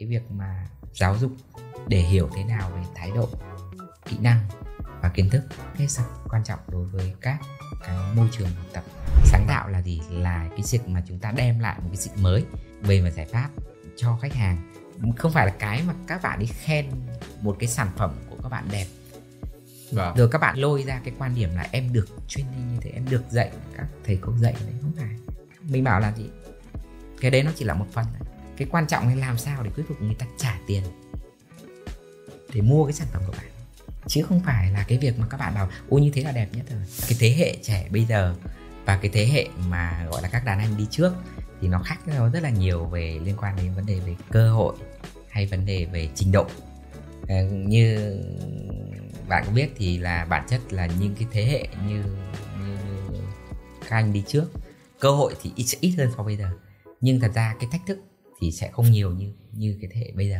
cái việc mà giáo dục để hiểu thế nào về thái độ kỹ năng và kiến thức. Hết sức quan trọng đối với các cái môi trường học tập. Sáng tạo là gì? Là cái việc mà chúng ta đem lại một cái sự mới về một giải pháp cho khách hàng. Không phải là cái mà các bạn đi khen một cái sản phẩm của các bạn đẹp. Vâng. rồi các bạn lôi ra cái quan điểm là em được training như thế em được dạy các thầy cô dạy đấy không phải. Mình bảo là gì? Cái đấy nó chỉ là một phần cái quan trọng là làm sao để thuyết phục người ta trả tiền để mua cái sản phẩm của bạn? Chứ không phải là cái việc mà các bạn bảo ôi như thế là đẹp nhất rồi. Cái thế hệ trẻ bây giờ và cái thế hệ mà gọi là các đàn anh đi trước thì nó khác nhau rất là nhiều về liên quan đến vấn đề về cơ hội hay vấn đề về trình độ. À, như bạn cũng biết thì là bản chất là những cái thế hệ như như, như các anh đi trước cơ hội thì ít ít hơn so bây giờ. Nhưng thật ra cái thách thức thì sẽ không nhiều như như cái thế hệ bây giờ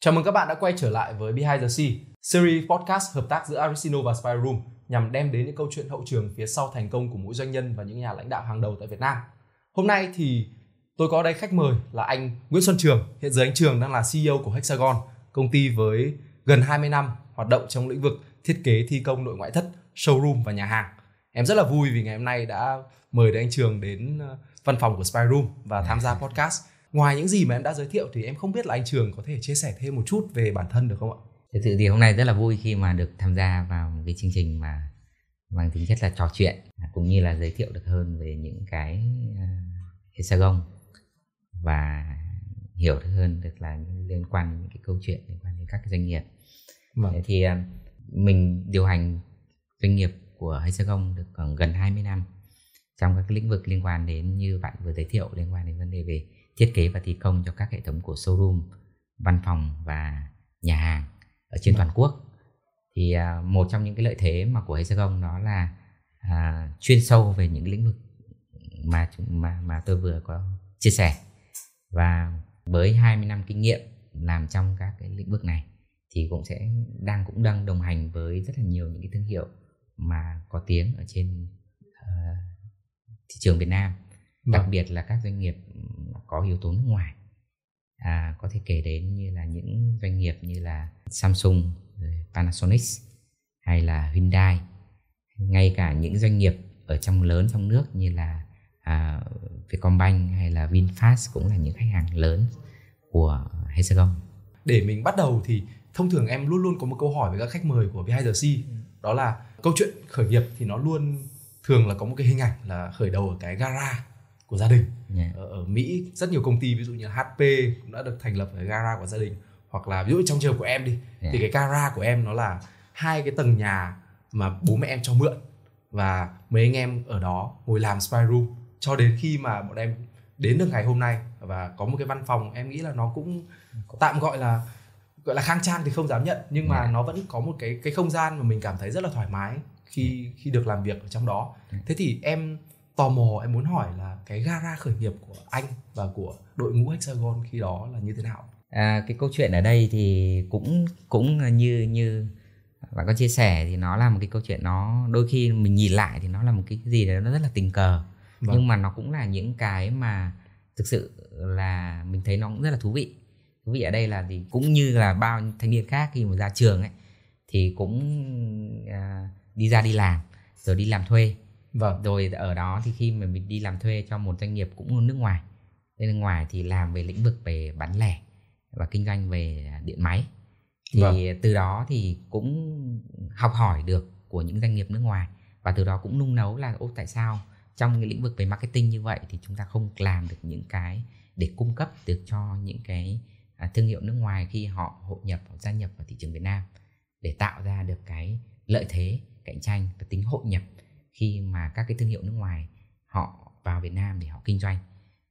Chào mừng các bạn đã quay trở lại với Behind the Sea, series podcast hợp tác giữa Arisino và Spy Room nhằm đem đến những câu chuyện hậu trường phía sau thành công của mỗi doanh nhân và những nhà lãnh đạo hàng đầu tại Việt Nam. Hôm nay thì tôi có đây khách mời là anh Nguyễn Xuân Trường. Hiện giờ anh Trường đang là CEO của Hexagon, công ty với gần 20 năm hoạt động trong lĩnh vực thiết kế thi công nội ngoại thất, showroom và nhà hàng. Em rất là vui vì ngày hôm nay đã mời anh Trường đến ờ, văn phòng của Spy Room và tham gia podcast ngoài những gì mà em đã giới thiệu thì em không biết là anh Trường có thể chia sẻ thêm một chút về bản thân được không ạ? Thực sự thì hôm nay rất là vui khi mà được tham gia vào một cái chương trình mà mang tính chất là trò chuyện cũng như là giới thiệu được hơn về những cái uh, hexagon và hiểu được hơn được là liên quan đến những cái câu chuyện liên quan đến các cái doanh nghiệp. Vâng. Thì uh, mình điều hành doanh nghiệp của Hexagon được khoảng gần 20 năm trong các lĩnh vực liên quan đến như bạn vừa giới thiệu liên quan đến vấn đề về thiết kế và thi công cho các hệ thống của showroom, văn phòng và nhà hàng ở trên toàn quốc. Thì à, một trong những cái lợi thế mà của Hexagon đó là à, chuyên sâu về những lĩnh vực mà mà mà tôi vừa có chia sẻ và với 20 năm kinh nghiệm làm trong các cái lĩnh vực này thì cũng sẽ đang cũng đang đồng hành với rất là nhiều những cái thương hiệu mà có tiếng ở trên uh, thị trường Việt Nam. Đặc vâng. biệt là các doanh nghiệp có yếu tố nước ngoài. À, có thể kể đến như là những doanh nghiệp như là Samsung, Panasonic hay là Hyundai. Ngay cả những doanh nghiệp ở trong lớn trong nước như là à, Vietcombank hay là VinFast cũng là những khách hàng lớn của Hexagon. Để mình bắt đầu thì thông thường em luôn luôn có một câu hỏi với các khách mời của Behind the Sea đó là câu chuyện khởi nghiệp thì nó luôn thường là có một cái hình ảnh là khởi đầu ở cái gara của gia đình yeah. ở, ở Mỹ rất nhiều công ty ví dụ như HP cũng đã được thành lập ở gara của gia đình hoặc là ví dụ trong trường của em đi yeah. thì cái gara của em nó là hai cái tầng nhà mà bố mẹ em cho mượn và mấy anh em ở đó ngồi làm spy room cho đến khi mà bọn em đến được ngày hôm nay và có một cái văn phòng em nghĩ là nó cũng tạm gọi là gọi là khang trang thì không dám nhận nhưng mà yeah. nó vẫn có một cái cái không gian mà mình cảm thấy rất là thoải mái khi khi được làm việc ở trong đó thế thì em tò mò em muốn hỏi là cái gara khởi nghiệp của anh và của đội ngũ Hexagon khi đó là như thế nào? À, cái câu chuyện ở đây thì cũng cũng như như bạn có chia sẻ thì nó là một cái câu chuyện nó đôi khi mình nhìn lại thì nó là một cái gì đó nó rất là tình cờ vâng. nhưng mà nó cũng là những cái mà thực sự là mình thấy nó cũng rất là thú vị thú vị ở đây là gì. Cũng như là bao thanh niên khác khi mà ra trường ấy thì cũng à, đi ra đi làm rồi đi làm thuê. Vâng. rồi ở đó thì khi mà mình đi làm thuê cho một doanh nghiệp cũng nước ngoài. Bên nước ngoài thì làm về lĩnh vực về bán lẻ và kinh doanh về điện máy. Thì vâng. từ đó thì cũng học hỏi được của những doanh nghiệp nước ngoài. Và từ đó cũng nung nấu là ô tại sao trong cái lĩnh vực về marketing như vậy thì chúng ta không làm được những cái để cung cấp được cho những cái À, thương hiệu nước ngoài khi họ hội nhập hoặc gia nhập vào thị trường Việt Nam để tạo ra được cái lợi thế cạnh tranh và tính hội nhập khi mà các cái thương hiệu nước ngoài họ vào Việt Nam để họ kinh doanh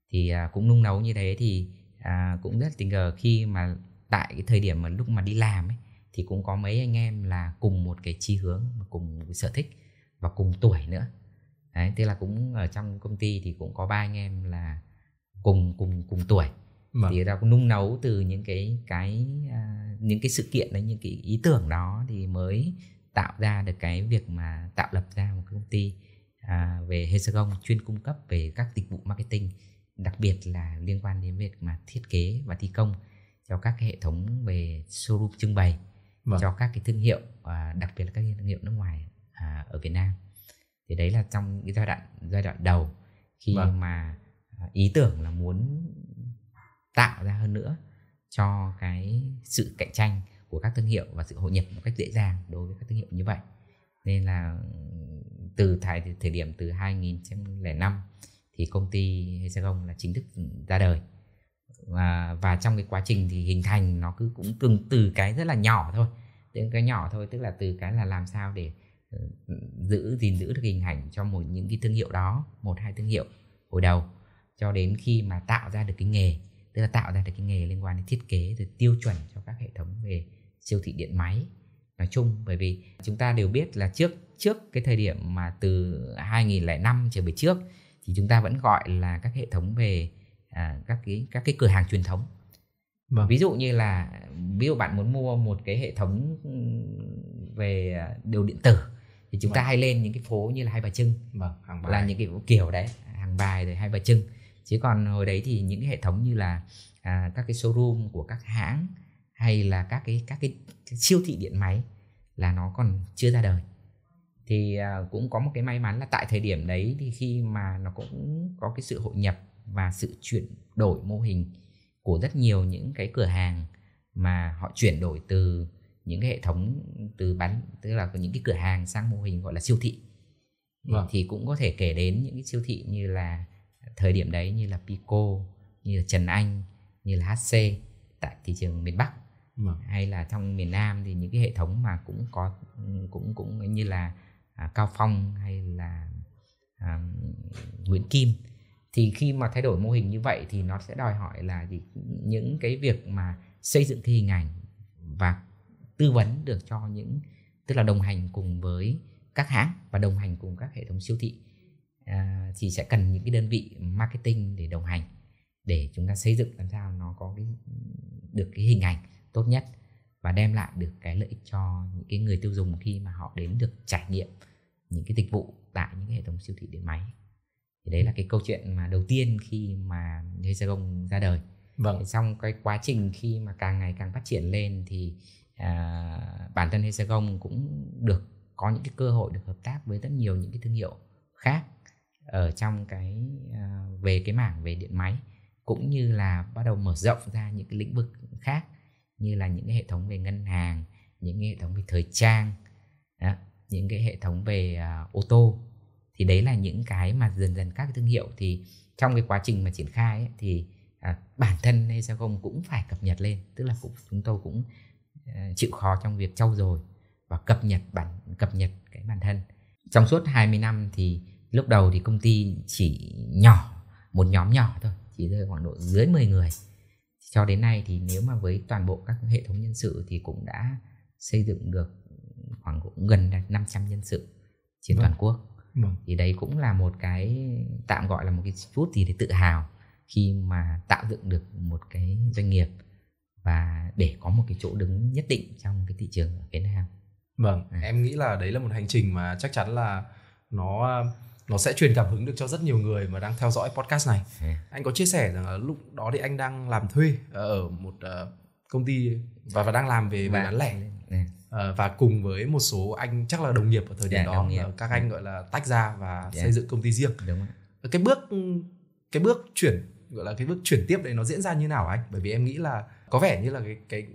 thì à, cũng nung nấu như thế thì à, cũng rất tình cờ khi mà tại cái thời điểm mà lúc mà đi làm ấy thì cũng có mấy anh em là cùng một cái chi hướng và cùng một sở thích và cùng tuổi nữa đấy thế là cũng ở trong công ty thì cũng có ba anh em là cùng cùng cùng tuổi. Vâng. thì ra cũng nung nấu từ những cái cái uh, những cái sự kiện đấy những cái ý tưởng đó thì mới tạo ra được cái việc mà tạo lập ra một công ty à, về Hexagon chuyên cung cấp về các dịch vụ marketing đặc biệt là liên quan đến việc mà thiết kế và thi công cho các cái hệ thống về showroom trưng bày vâng. cho các cái thương hiệu và đặc biệt là các thương hiệu nước ngoài à, ở Việt Nam thì đấy là trong cái giai đoạn giai đoạn đầu khi vâng. mà à, ý tưởng là muốn tạo ra hơn nữa cho cái sự cạnh tranh của các thương hiệu và sự hội nhập một cách dễ dàng đối với các thương hiệu như vậy. Nên là từ thời thời điểm từ 2005 thì công ty Hexagon là chính thức ra đời. Và và trong cái quá trình thì hình thành nó cứ, cũng từng, từ cái rất là nhỏ thôi. Từ cái nhỏ thôi, tức là từ cái là làm sao để ờ, giữ, gìn giữ được hình ảnh cho một, những cái thương hiệu đó, một, hai thương hiệu hồi đầu, cho đến khi mà tạo ra được cái nghề tức là tạo ra được cái nghề liên quan đến thiết kế rồi tiêu chuẩn cho các hệ thống về siêu thị điện máy nói chung bởi vì chúng ta đều biết là trước trước cái thời điểm mà từ 2005 trở về trước thì chúng ta vẫn gọi là các hệ thống về à, các cái các cái cửa hàng truyền thống vâng. ví dụ như là ví dụ bạn muốn mua một cái hệ thống về à, điều điện tử thì chúng vâng. ta hay lên những cái phố như là hai bà trưng vâng, hàng bài. là những cái kiểu đấy hàng bài rồi hai bà trưng chứ còn hồi đấy thì những cái hệ thống như là à, các cái showroom của các hãng hay là các cái các cái siêu thị điện máy là nó còn chưa ra đời thì à, cũng có một cái may mắn là tại thời điểm đấy thì khi mà nó cũng có cái sự hội nhập và sự chuyển đổi mô hình của rất nhiều những cái cửa hàng mà họ chuyển đổi từ những cái hệ thống từ bán tức là những cái cửa hàng sang mô hình gọi là siêu thị vâng. thì cũng có thể kể đến những cái siêu thị như là thời điểm đấy như là Pico như là Trần Anh như là HC tại thị trường miền Bắc. Vâng. hay là trong miền Nam thì những cái hệ thống mà cũng có cũng cũng như là à, Cao Phong hay là à, Nguyễn Kim. Thì khi mà thay đổi mô hình như vậy thì nó sẽ đòi hỏi là gì? Những cái việc mà xây dựng cái hình ảnh và tư vấn được cho những tức là đồng hành cùng với các hãng và đồng hành cùng các hệ thống siêu thị à, thì sẽ cần những cái đơn vị marketing để đồng hành để chúng ta xây dựng làm sao nó có cái được cái hình ảnh tốt nhất và đem lại được cái lợi ích cho những cái người tiêu dùng khi mà họ đến được trải nghiệm những cái dịch vụ tại những cái hệ thống siêu thị điện máy. Thì đấy là cái câu chuyện mà đầu tiên khi mà Hexagon ra đời. Vâng. Trong cái quá trình khi mà càng ngày càng phát triển lên thì à, bản thân Hexagon cũng được có những cái cơ hội được hợp tác với rất nhiều những cái thương hiệu khác ở trong cái à, về cái mảng về điện máy cũng như là bắt đầu mở rộng ra những cái lĩnh vực khác như là những cái hệ thống về ngân hàng những cái hệ thống về thời trang đó, những cái hệ thống về uh, ô tô. Thì đấy là những cái mà dần dần các cái thương hiệu thì trong cái quá trình mà triển khai ấy, thì à, bản thân hay sao không cũng phải cập nhật lên tức là cũng chúng tôi cũng uh, chịu khó trong việc trau dồi và cập nhật bản cập nhật cái bản thân. Trong suốt 20 năm thì lúc đầu thì công ty chỉ nhỏ một nhóm nhỏ thôi chỉ rơi khoảng độ dưới 10 người cho đến nay thì nếu mà với toàn bộ các hệ thống nhân sự thì cũng đã xây dựng được khoảng cũng gần 500 nhân sự trên vâng. toàn quốc vâng. thì đấy cũng là một cái tạm gọi là một cái chút gì để tự hào khi mà tạo dựng được một cái doanh nghiệp và để có một cái chỗ đứng nhất định trong cái thị trường ở Việt Nam. Vâng, à. em nghĩ là đấy là một hành trình mà chắc chắn là nó nó sẽ truyền cảm hứng được cho rất nhiều người mà đang theo dõi podcast này. À. Anh có chia sẻ rằng là lúc đó thì anh đang làm thuê ở một uh, công ty và và đang làm về về bán lẻ. À. Uh, và cùng với một số anh chắc là đồng nghiệp ở thời điểm yeah, dạ, đó các anh gọi là tách ra và yeah. Dạ. xây dựng công ty riêng. Đúng. Cái bước cái bước chuyển gọi là cái bước chuyển tiếp đấy nó diễn ra như nào anh? Bởi vì em nghĩ là có vẻ như là cái cái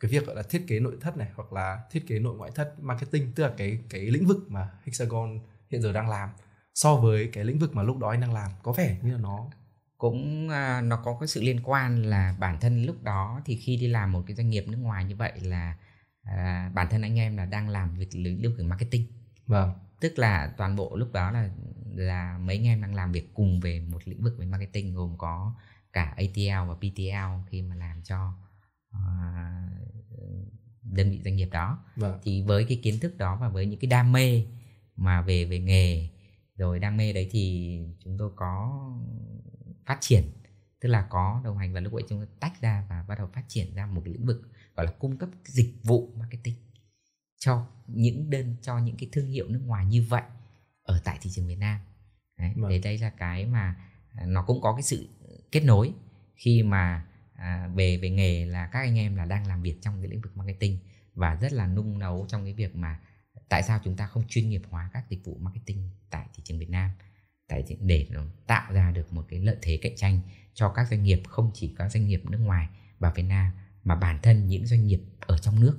cái việc gọi là thiết kế nội thất này hoặc là thiết kế nội ngoại thất marketing tức là cái cái lĩnh vực mà Hexagon hiện giờ đang làm so với cái lĩnh vực mà lúc đó anh đang làm có vẻ như là nó cũng uh, nó có cái sự liên quan là bản thân lúc đó thì khi đi làm một cái doanh nghiệp nước ngoài như vậy là uh, bản thân anh em là đang làm việc lĩnh vực marketing. Vâng. Tức là toàn bộ lúc đó là là mấy anh em đang làm việc cùng về một lĩnh vực về marketing gồm có cả ATL và PTL khi mà làm cho uh, đơn vị doanh nghiệp đó. Vâng. thì với cái kiến thức đó và với những cái đam mê mà về về nghề rồi đam mê đấy thì chúng tôi có phát triển tức là có đồng hành và lúc ấy chúng tôi tách ra và bắt đầu phát triển ra một cái lĩnh vực gọi là cung cấp dịch vụ marketing cho những đơn cho những cái thương hiệu nước ngoài như vậy ở tại thị trường Việt Nam đấy, vâng. đấy đây là cái mà nó cũng có cái sự kết nối khi mà à, về về nghề là các anh em là đang làm việc trong cái lĩnh vực marketing và rất là nung nấu trong cái việc mà tại sao chúng ta không chuyên nghiệp hóa các dịch vụ marketing tại thị trường Việt Nam? Tại để tạo ra được một cái lợi thế cạnh tranh cho các doanh nghiệp không chỉ các doanh nghiệp nước ngoài vào Việt Nam mà bản thân những doanh nghiệp ở trong nước.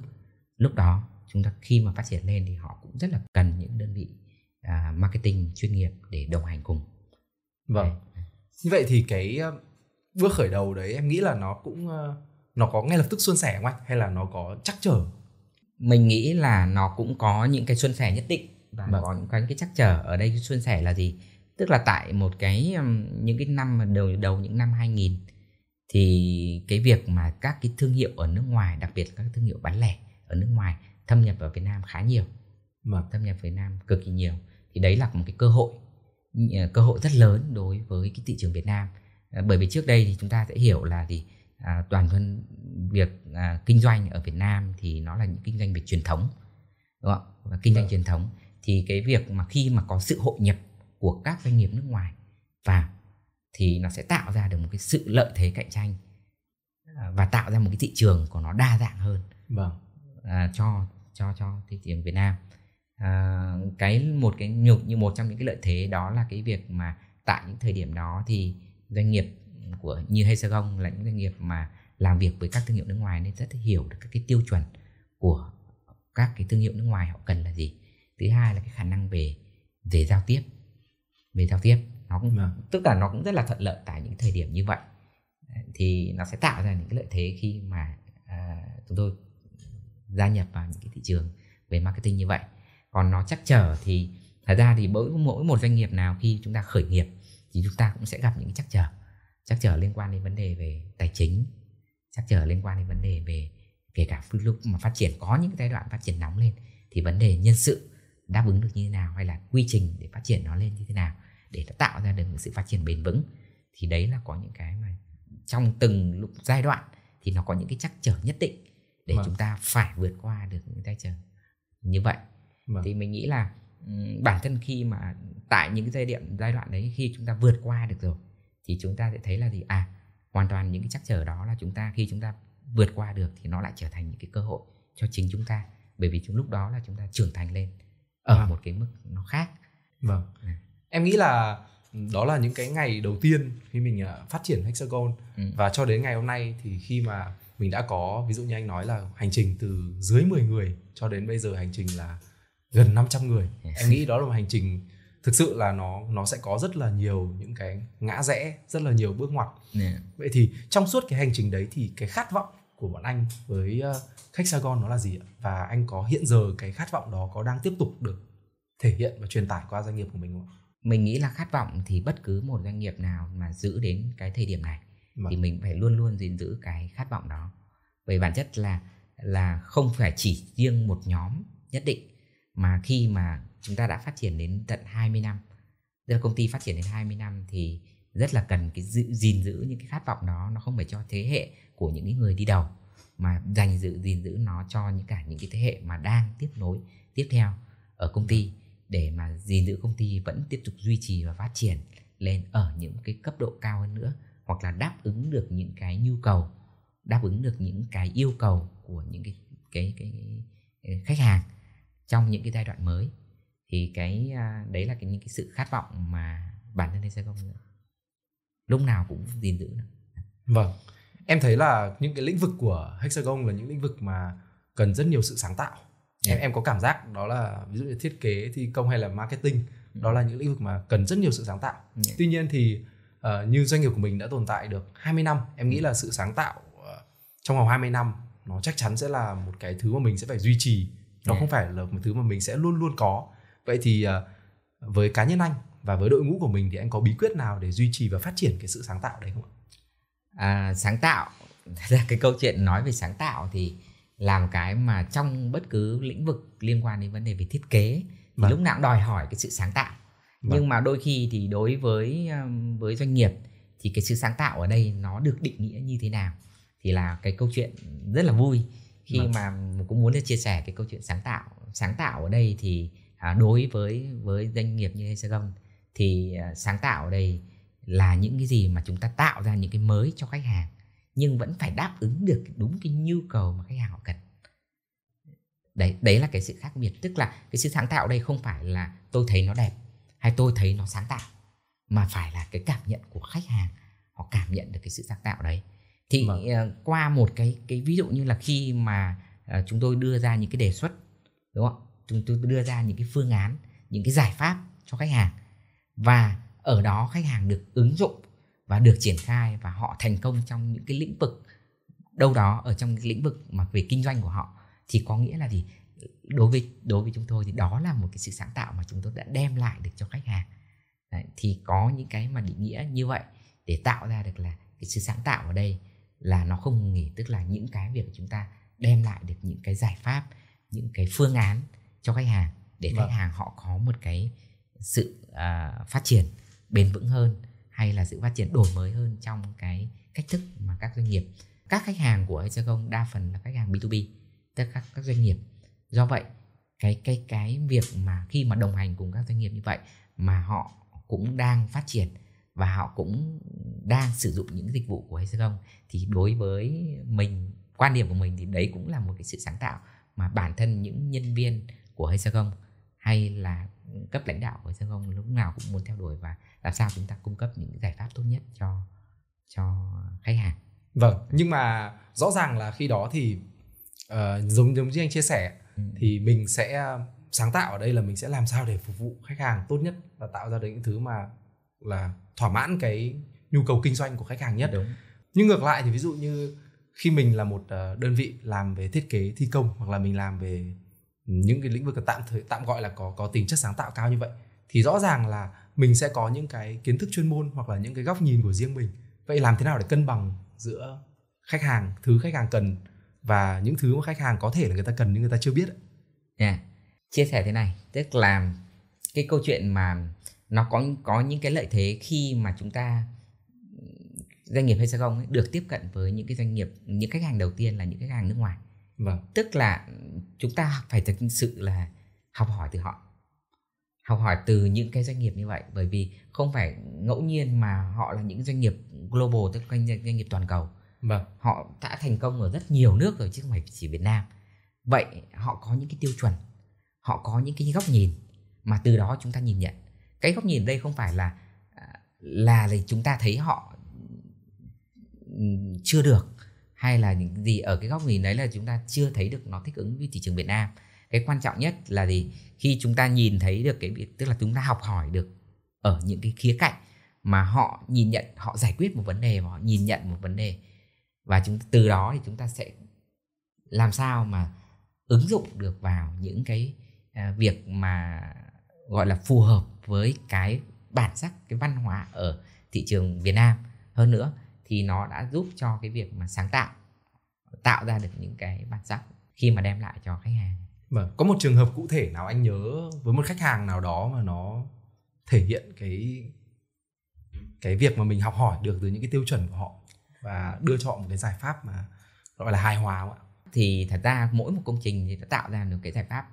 Lúc đó chúng ta khi mà phát triển lên thì họ cũng rất là cần những đơn vị uh, marketing chuyên nghiệp để đồng hành cùng. Vâng. Đấy. như vậy thì cái bước khởi đầu đấy em nghĩ là nó cũng uh, nó có ngay lập tức suôn sẻ không anh? Hay là nó có chắc trở mình nghĩ là nó cũng có những cái xuân sẻ nhất định và vâng. có những cái, cái chắc trở ở đây. Xuân sẻ là gì? Tức là tại một cái những cái năm đầu đầu những năm 2000 thì cái việc mà các cái thương hiệu ở nước ngoài đặc biệt các thương hiệu bán lẻ ở nước ngoài thâm nhập vào Việt Nam khá nhiều. Vâng. thâm nhập Việt Nam cực kỳ nhiều. Thì đấy là một cái cơ hội cơ hội rất lớn đối với cái thị trường Việt Nam. À, bởi vì trước đây thì chúng ta sẽ hiểu là gì à, toàn thân việc à, kinh doanh ở Việt Nam thì nó là những kinh doanh về truyền thống đúng không và kinh doanh vâng. truyền thống thì cái việc mà khi mà có sự hội nhập của các doanh nghiệp nước ngoài vào thì nó sẽ tạo ra được một cái sự lợi thế cạnh tranh à, và tạo ra một cái thị trường của nó đa dạng hơn vâng. à, cho cho cho thị trường Việt Nam à, cái một cái nhục như một trong những cái lợi thế đó là cái việc mà tại những thời điểm đó thì doanh nghiệp của như Hexagon là những doanh nghiệp mà làm việc với các thương hiệu nước ngoài nên rất hiểu được các cái tiêu chuẩn của các cái thương hiệu nước ngoài họ cần là gì. Thứ hai là cái khả năng về về giao tiếp. Về giao tiếp nó cũng à. tức là nó cũng rất là thuận lợi tại những thời điểm như vậy. Thì nó sẽ tạo ra những cái lợi thế khi mà à, chúng tôi gia nhập vào những cái thị trường về marketing như vậy. Còn nó chắc trở thì thật ra thì mỗi mỗi một doanh nghiệp nào khi chúng ta khởi nghiệp thì chúng ta cũng sẽ gặp những chắc trở chắc trở liên quan đến vấn đề về tài chính chắc trở liên quan đến vấn đề về kể cả lúc mà phát triển có những giai đoạn phát triển nóng lên thì vấn đề nhân sự đáp ứng được như thế nào hay là quy trình để phát triển nó lên như thế nào để nó tạo ra được một sự phát triển bền vững thì đấy là có những cái mà trong từng lúc giai đoạn thì nó có những cái chắc trở nhất định để vâng. chúng ta phải vượt qua được những cái trở như vậy vâng. thì mình nghĩ là bản thân khi mà tại những cái giai đoạn giai đoạn đấy khi chúng ta vượt qua được rồi thì chúng ta sẽ thấy là gì? À hoàn toàn những cái chắc trở đó là chúng ta khi chúng ta vượt qua được thì nó lại trở thành những cái cơ hội cho chính chúng ta. Bởi vì trong lúc đó là chúng ta trưởng thành lên ở vâng. một cái mức nó khác. Vâng. À. em nghĩ là đó là những cái ngày đầu tiên khi mình à, phát triển hexagon. Ừ. và cho đến ngày hôm nay thì khi mà mình đã có ví dụ như anh nói là hành trình từ dưới 10 người cho đến bây giờ hành trình là gần 500 người. Em nghĩ đó là một hành trình thực sự là nó nó sẽ có rất là nhiều những cái ngã rẽ rất là nhiều bước ngoặt yeah. vậy thì trong suốt cái hành trình đấy thì cái khát vọng của bọn anh với uh, Hexagon nó là gì ạ và anh có hiện giờ cái khát vọng đó có đang tiếp tục được thể hiện và truyền tải qua doanh nghiệp của mình không mình nghĩ là khát vọng thì bất cứ một doanh nghiệp nào mà giữ đến cái thời điểm này vâng. thì mình phải luôn luôn gìn giữ cái khát vọng đó bởi bản chất là là không phải chỉ riêng một nhóm nhất định mà khi mà chúng ta đã phát triển đến tận 20 năm. Tức là công ty phát triển đến 20 năm thì rất là cần cái giữ, gìn giữ những cái khát vọng đó nó không phải cho thế hệ của những cái người đi đầu mà dành giữ gìn giữ nó cho những cả những cái thế hệ mà đang tiếp nối tiếp theo ở công ty để mà gìn giữ công ty vẫn tiếp tục duy trì và phát triển lên ở những cái cấp độ cao hơn nữa hoặc là đáp ứng được những cái nhu cầu đáp ứng được những cái yêu cầu của những cái cái cái, cái khách hàng trong những cái giai đoạn mới thì cái à, đấy là cái những cái sự khát vọng mà bản thân sẽ không lúc nào cũng gìn giữ. Vâng. Em thấy là những cái lĩnh vực của Hexagon là những lĩnh vực mà cần rất nhiều sự sáng tạo. Yeah. Em em có cảm giác đó là ví dụ như thiết kế, thi công hay là marketing, ừ. đó là những lĩnh vực mà cần rất nhiều sự sáng tạo. Yeah. Tuy nhiên thì uh, như doanh nghiệp của mình đã tồn tại được 20 năm, em nghĩ ừ. là sự sáng tạo uh, trong vòng 20 năm nó chắc chắn sẽ là một cái thứ mà mình sẽ phải duy trì. Nó yeah. không phải là một thứ mà mình sẽ luôn luôn có vậy thì uh, với cá nhân anh và với đội ngũ của mình thì anh có bí quyết nào để duy trì và phát triển cái sự sáng tạo đấy không ạ à, sáng tạo thật ra cái câu chuyện nói về sáng tạo thì làm cái mà trong bất cứ lĩnh vực liên quan đến vấn đề về thiết kế thì vâng. lúc nào cũng đòi hỏi cái sự sáng tạo vâng. nhưng mà đôi khi thì đối với với doanh nghiệp thì cái sự sáng tạo ở đây nó được định nghĩa như thế nào thì là cái câu chuyện rất là vui khi vâng. mà cũng muốn chia sẻ cái câu chuyện sáng tạo sáng tạo ở đây thì à, đối với với doanh nghiệp như Hexagon thì à, sáng tạo ở đây là những cái gì mà chúng ta tạo ra những cái mới cho khách hàng nhưng vẫn phải đáp ứng được đúng cái nhu cầu mà khách hàng họ cần. Đấy đấy là cái sự khác biệt. Tức là cái sự sáng tạo đây không phải là tôi thấy nó đẹp hay tôi thấy nó sáng tạo mà phải là cái cảm nhận của khách hàng họ cảm nhận được cái sự sáng tạo đấy. Thì vâng. uh, qua một cái cái ví dụ như là khi mà uh, chúng tôi đưa ra những cái đề xuất đúng không chúng tôi đưa ra những cái phương án những cái giải pháp cho khách hàng. Và ở đó khách hàng được ứng dụng và được triển khai và họ thành công trong những cái lĩnh vực đâu đó ở trong cái lĩnh vực mà về kinh doanh của họ. Thì có nghĩa là gì? Đối với đối với chúng tôi thì đó là một cái sự sáng tạo mà chúng tôi đã đem lại được cho khách hàng. Đấy, thì có những cái mà định nghĩa như vậy để tạo ra được là cái sự sáng tạo ở đây là nó không nghỉ tức là những cái việc chúng ta đem lại được những cái giải pháp những cái phương án cho khách hàng để vâng. khách hàng họ có một cái sự uh, phát triển bền vững hơn hay là sự phát triển đổi mới hơn trong cái cách thức mà các doanh nghiệp các khách hàng của Hexagon đa phần là khách hàng B2B tức các các doanh nghiệp do vậy cái cái cái việc mà khi mà đồng hành cùng các doanh nghiệp như vậy mà họ cũng đang phát triển và họ cũng đang sử dụng những dịch vụ của Hexagon thì đối với mình quan điểm của mình thì đấy cũng là một cái sự sáng tạo mà bản thân những nhân viên của Hexagon hay là cấp lãnh đạo của Hexagon lúc nào cũng muốn theo đuổi và làm sao chúng ta cung cấp những giải pháp tốt nhất cho cho khách hàng. Vâng, nhưng mà rõ ràng là khi đó thì uh, giống giống như anh chia sẻ ừ. thì mình sẽ sáng tạo ở đây là mình sẽ làm sao để phục vụ khách hàng tốt nhất và tạo ra được những thứ mà là thỏa mãn cái nhu cầu kinh doanh của khách hàng nhất. Đúng. Nhưng ngược lại thì ví dụ như khi mình là một ờ, đơn vị làm về thiết kế thi công hoặc là mình làm về những cái lĩnh vực tạm thời, tạm gọi là có có tính chất sáng tạo cao như vậy, thì rõ ràng là mình sẽ có những cái kiến thức chuyên môn hoặc là những cái góc nhìn của riêng mình vậy làm thế nào để cân bằng giữa khách hàng, thứ khách hàng cần và những thứ mà khách hàng có thể là người ta cần nhưng người ta chưa biết yeah. chia sẻ thế này, tức là cái câu chuyện mà nó có có những cái lợi thế khi mà chúng ta, doanh nghiệp hay gia ấy, được tiếp cận với những cái doanh nghiệp, những khách hàng đầu tiên là những khách hàng nước ngoài vâng. tức là chúng ta phải thực sự là học hỏi từ họ. Học hỏi từ những cái doanh nghiệp như vậy. Bởi vì không phải ngẫu nhiên mà họ là những doanh nghiệp global tức là doanh nghiệp toàn cầu. Vâng. họ đã thành công ở rất nhiều nước rồi chứ không phải chỉ Việt Nam. Vậy họ có những cái tiêu chuẩn. Họ có những cái góc nhìn mà từ đó chúng ta nhìn nhận. Cái góc nhìn đây không phải là là, là chúng ta thấy họ chưa được hay là những gì ở cái góc nhìn đấy là chúng ta chưa thấy được nó thích ứng với thị trường Việt Nam. Cái quan trọng nhất là gì? Khi chúng ta nhìn thấy được cái việc, tức là chúng ta học hỏi được ở những cái khía cạnh mà họ nhìn nhận, họ giải quyết một vấn đề mà họ nhìn nhận một vấn đề. Và chúng, từ đó thì chúng ta sẽ làm sao mà ứng dụng được vào những cái à, việc mà gọi là phù hợp với cái bản sắc, cái văn hóa ở thị trường Việt Nam. Hơn nữa thì nó đã giúp cho cái việc mà sáng tạo tạo ra được những cái bản sắc khi mà đem lại cho khách hàng Vâng, có một trường hợp cụ thể nào anh nhớ với một khách hàng nào đó mà nó thể hiện cái cái việc mà mình học hỏi được từ những cái tiêu chuẩn của họ và đưa cho họ một cái giải pháp mà gọi là hài hòa không ạ? Thì thật ra mỗi một công trình thì đã tạo ra được cái giải pháp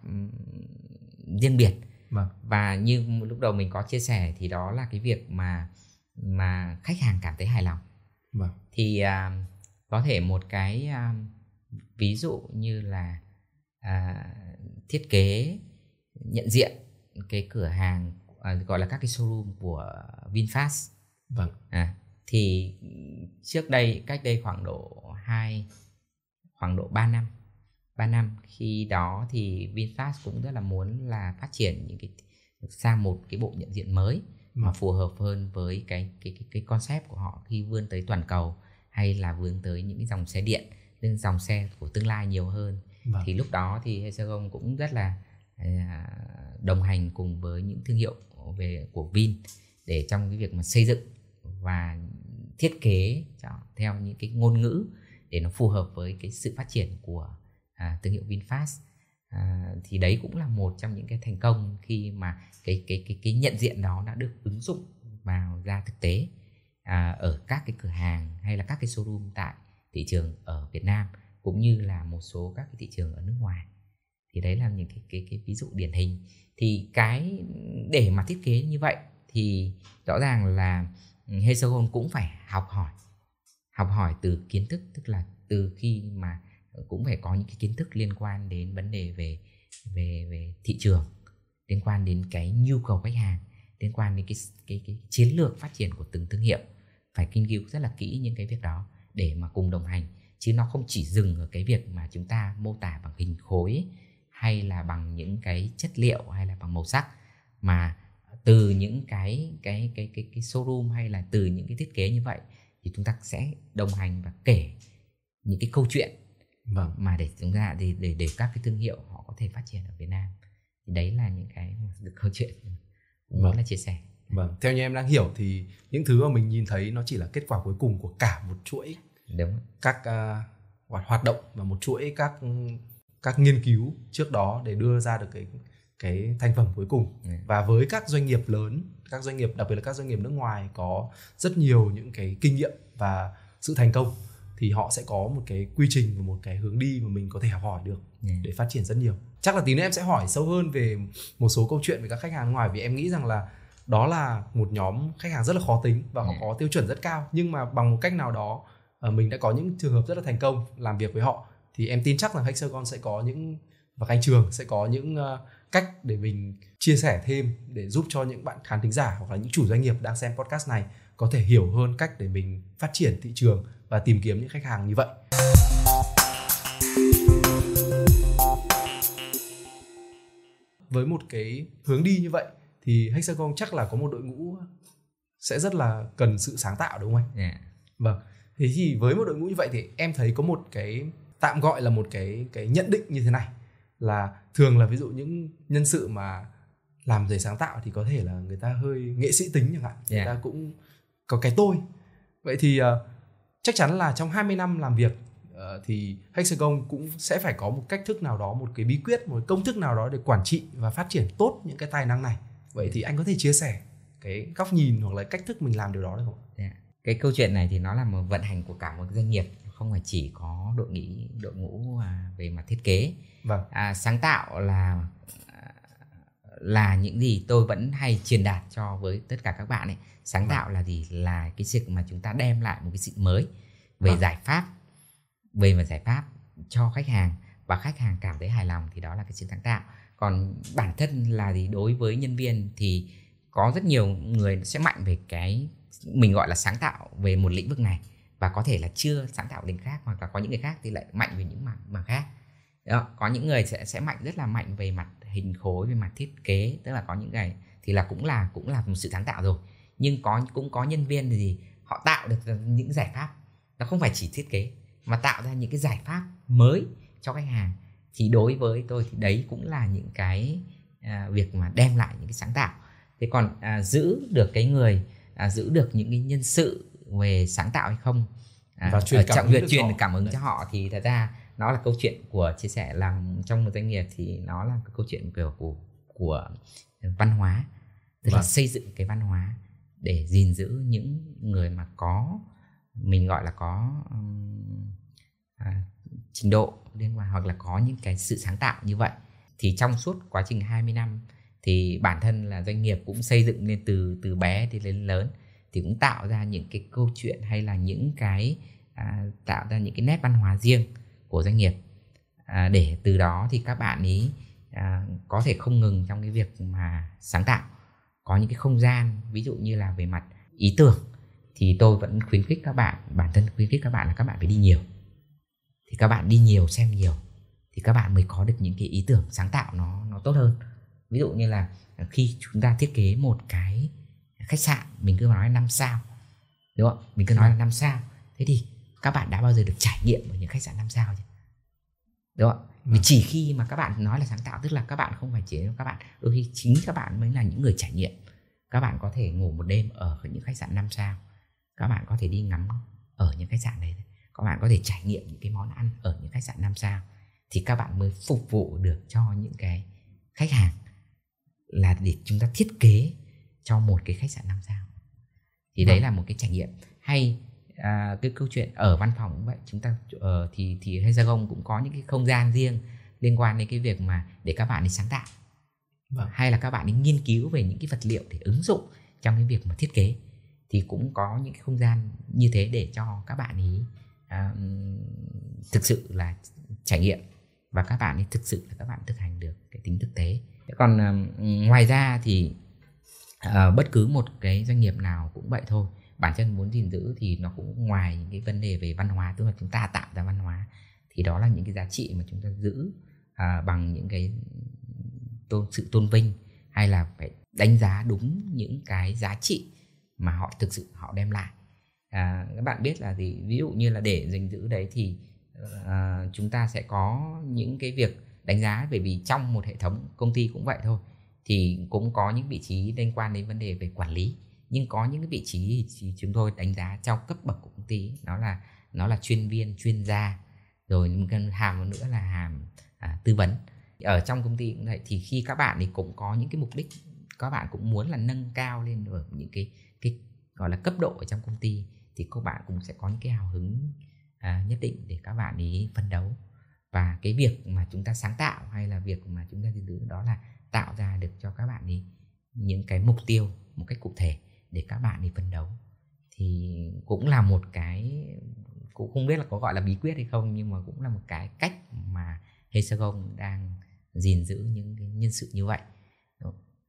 riêng biệt. Vâng. Và như lúc đầu mình có chia sẻ thì đó là cái việc mà mà khách hàng cảm thấy hài lòng. Vâng. Thì uh, có thể một cái uh, ví dụ như là uh, thiết kế nhận diện cái cửa hàng à, gọi là các cái showroom của VinFast. Vâng. À, thì trước đây cách đây khoảng độ 2 khoảng độ 3 năm 3 năm khi đó thì VinFast cũng rất là muốn là phát triển những cái sang một cái bộ nhận diện mới mà phù hợp hơn với cái cái cái cái concept của họ khi vươn tới toàn cầu hay là vươn tới những dòng xe điện những dòng xe của tương lai nhiều hơn vâng. thì lúc đó thì Hexagon cũng rất là à, đồng hành cùng với những thương hiệu về của Vin để trong cái việc mà xây dựng và thiết kế theo những cái ngôn ngữ để nó phù hợp với cái sự phát triển của à, thương hiệu VinFast à, thì đấy cũng là một trong những cái thành công khi mà cái cái cái cái nhận diện đó đã được ứng dụng vào ra thực tế à, ở các cái cửa hàng hay là các cái showroom tại thị trường ở Việt Nam cũng như là một số các cái thị trường ở nước ngoài. Thì đấy là những cái cái cái ví dụ điển hình. Thì cái để mà thiết kế như vậy thì rõ ràng là ừ, Hexagon cũng phải học hỏi học hỏi từ kiến thức tức là từ khi mà cũng phải có những cái kiến thức liên quan đến vấn đề về về về thị trường, liên quan đến cái nhu cầu khách hàng, liên quan đến cái cái cái chiến lược phát triển của từng thương hiệu. Phải nghiên cứu rất là kỹ những cái việc đó để mà cùng đồng hành, chứ nó không chỉ dừng ở cái việc mà chúng ta mô tả bằng hình khối hay là bằng những cái chất liệu hay là bằng màu sắc, mà từ những cái cái cái cái cái showroom hay là từ những cái thiết kế như vậy thì chúng ta sẽ đồng hành và kể những cái câu chuyện vâng. mà để chúng ta để để để các cái thương hiệu họ có thể phát triển ở Việt Nam thì đấy là những cái câu chuyện vâng. là chia sẻ vâng theo như em đang hiểu thì những thứ mà mình nhìn thấy nó chỉ là kết quả cuối cùng của cả một chuỗi đúng các uh, hoạt động và một chuỗi các các nghiên cứu trước đó để đưa ra được cái cái thành phẩm cuối cùng ừ. và với các doanh nghiệp lớn các doanh nghiệp đặc biệt là các doanh nghiệp nước ngoài có rất nhiều những cái kinh nghiệm và sự thành công thì họ sẽ có một cái quy trình và một cái hướng đi mà mình có thể học hỏi được ừ. để phát triển rất nhiều chắc là tí nữa em sẽ hỏi sâu hơn về một số câu chuyện về các khách hàng ngoài vì em nghĩ rằng là đó là một nhóm khách hàng rất là khó tính và họ ừ. có tiêu chuẩn rất cao nhưng mà bằng một cách nào đó ờ, mình đã có những trường hợp rất là thành công làm việc với họ thì em tin chắc rằng Hexagon sẽ có những và anh Trường sẽ có những uh, cách để mình chia sẻ thêm để giúp cho những bạn khán thính giả hoặc là những chủ doanh nghiệp đang xem podcast này có thể hiểu hơn cách để mình phát triển thị trường và tìm kiếm những khách hàng như vậy. Với một cái hướng đi như vậy thì Hexagon chắc là có một đội ngũ sẽ rất là cần sự sáng tạo đúng không anh? Yeah. Vâng. Thế thì với một đội ngũ như vậy thì em thấy có một cái tạm gọi là một cái cái nhận định như thế này là thường là ví dụ những nhân sự mà làm về sáng tạo thì có thể là người ta hơi nghệ sĩ tính chẳng hạn người yeah. ta cũng có cái tôi vậy thì uh, chắc chắn là trong 20 năm làm việc uh, thì Hexagon cũng sẽ phải có một cách thức nào đó một cái bí quyết một công thức nào đó để quản trị và phát triển tốt những cái tài năng này vậy thì anh có thể chia sẻ cái góc nhìn hoặc là cách thức mình làm điều đó được không? Yeah. cái câu chuyện này thì nó là một vận hành của cả một doanh nghiệp không phải chỉ có đội nghĩ đội ngũ à, về mặt thiết kế vâng. à, sáng tạo là là những gì tôi vẫn hay truyền đạt cho với tất cả các bạn ấy. Sáng vâng. tạo là gì? Là cái sự mà chúng ta đem lại một cái sự mới về vâng. giải pháp về một giải pháp cho khách hàng và khách hàng cảm thấy hài lòng thì đó là cái sự sáng tạo. Còn bản thân là gì? Đối với nhân viên thì có rất nhiều người sẽ mạnh về cái mình gọi là sáng tạo về một lĩnh vực này và có thể là chưa sáng tạo lĩnh khác hoặc là có những người khác thì lại mạnh về những mảng mảng khác đó, có những người sẽ sẽ mạnh rất là mạnh về mặt hình khối về mặt thiết kế tức là có những người thì là cũng là cũng là một sự sáng tạo rồi. Nhưng có cũng có nhân viên thì gì họ tạo được những giải pháp. Nó không phải chỉ thiết kế mà tạo ra những cái giải pháp mới cho khách hàng. Thì đối với tôi thì đấy cũng là những cái à, việc mà đem lại những cái sáng tạo. Thế còn à, giữ được cái người à, giữ được những cái nhân sự về sáng tạo hay không? À, và truyền cảm, việc truyền cảm hứng cho họ thì thật ra nó là câu chuyện của chia sẻ làm trong một doanh nghiệp thì nó là cái câu chuyện của của, của văn hóa. Tức vâng. là xây dựng cái văn hóa để gìn giữ những người mà có mình gọi là có um, à, trình độ liên quan hoặc là có những cái sự sáng tạo như vậy. Thì trong suốt quá trình 20 năm thì bản thân là doanh nghiệp cũng xây dựng lên từ từ bé đến lên lớn thì cũng tạo ra những cái câu chuyện hay là những cái à, tạo ra những cái nét văn hóa riêng của doanh nghiệp. À, để từ đó thì các bạn ý à, có thể không ngừng trong cái việc mà sáng tạo. Có những cái không gian ví dụ như là về mặt ý tưởng thì tôi vẫn khuyến khích các bạn bản thân khuyến khích các bạn là các bạn phải đi nhiều. Thì các bạn đi nhiều xem nhiều thì các bạn mới có được những cái ý tưởng sáng tạo nó nó tốt hơn. Ví dụ như là khi chúng ta thiết kế một cái khách sạn mình cứ nói năm sao đúng không? Mình cứ nói là năm sao. Thế thì các bạn đã bao giờ được trải nghiệm ở những khách sạn năm sao chưa? Đúng không? Vì vâng. chỉ khi mà các bạn nói là sáng tạo tức là các bạn không phải chỉ các bạn đôi khi chính các bạn mới là những người trải nghiệm. Các bạn có thể ngủ một đêm ở những khách sạn năm sao. Các bạn có thể đi ngắm ở những khách sạn đấy các bạn có thể trải nghiệm những cái món ăn ở những khách sạn năm sao. Thì các bạn mới phục vụ được cho những cái khách hàng là để chúng ta thiết kế cho một cái khách sạn năm sao. Thì đấy vâng. là một cái trải nghiệm hay à, cái câu chuyện ở văn phòng cũng vậy. Chúng ta uh, thì thì Hexagon cũng có những cái không gian riêng liên quan đến cái việc mà để các bạn đi sáng tạo. Vâng. hay là các bạn đi nghiên cứu về những cái vật liệu để ứng dụng trong cái việc mà thiết kế. Thì cũng có những cái không gian như thế để cho các bạn ý à, thực sự là trải nghiệm và các bạn ấy thực sự là các bạn thực hành được cái tính thực tế. Còn à, ngoài ra thì à, bất cứ một cái doanh nghiệp nào cũng vậy thôi bản thân muốn gìn giữ thì nó cũng ngoài những cái vấn đề về văn hóa tức là chúng ta tạo ra văn hóa thì đó là những cái giá trị mà chúng ta giữ à, bằng những cái tôn sự tôn vinh hay là phải đánh giá đúng những cái giá trị mà họ thực sự họ đem lại. À, các bạn biết là gì? Ví dụ như là để gìn giữ đấy thì uh, chúng ta sẽ có những cái việc đánh giá bởi vì trong một hệ thống công ty cũng vậy thôi thì cũng có những vị trí liên quan đến vấn đề về quản lý nhưng có những cái vị trí thì chúng tôi đánh giá trong cấp bậc của công ty nó là nó là chuyên viên chuyên gia rồi một cái hàm nữa là hàm à, tư vấn. Ở trong công ty cũng vậy thì khi các bạn thì cũng có những cái mục đích các bạn cũng muốn là nâng cao lên ở những cái cái gọi là cấp độ ở trong công ty thì các bạn cũng sẽ có những cái hào hứng à, nhất định để các bạn ý phấn đấu. Và cái việc mà chúng ta sáng tạo hay là việc mà chúng ta gìn giữ đó là tạo ra được cho các bạn ý những cái mục tiêu một cách cụ thể để các bạn đi phấn đấu. Thì cũng là một cái cũng không biết là có gọi là bí quyết hay không nhưng mà cũng là một cái cách mà Hexagon đang gìn giữ những cái nhân sự như vậy.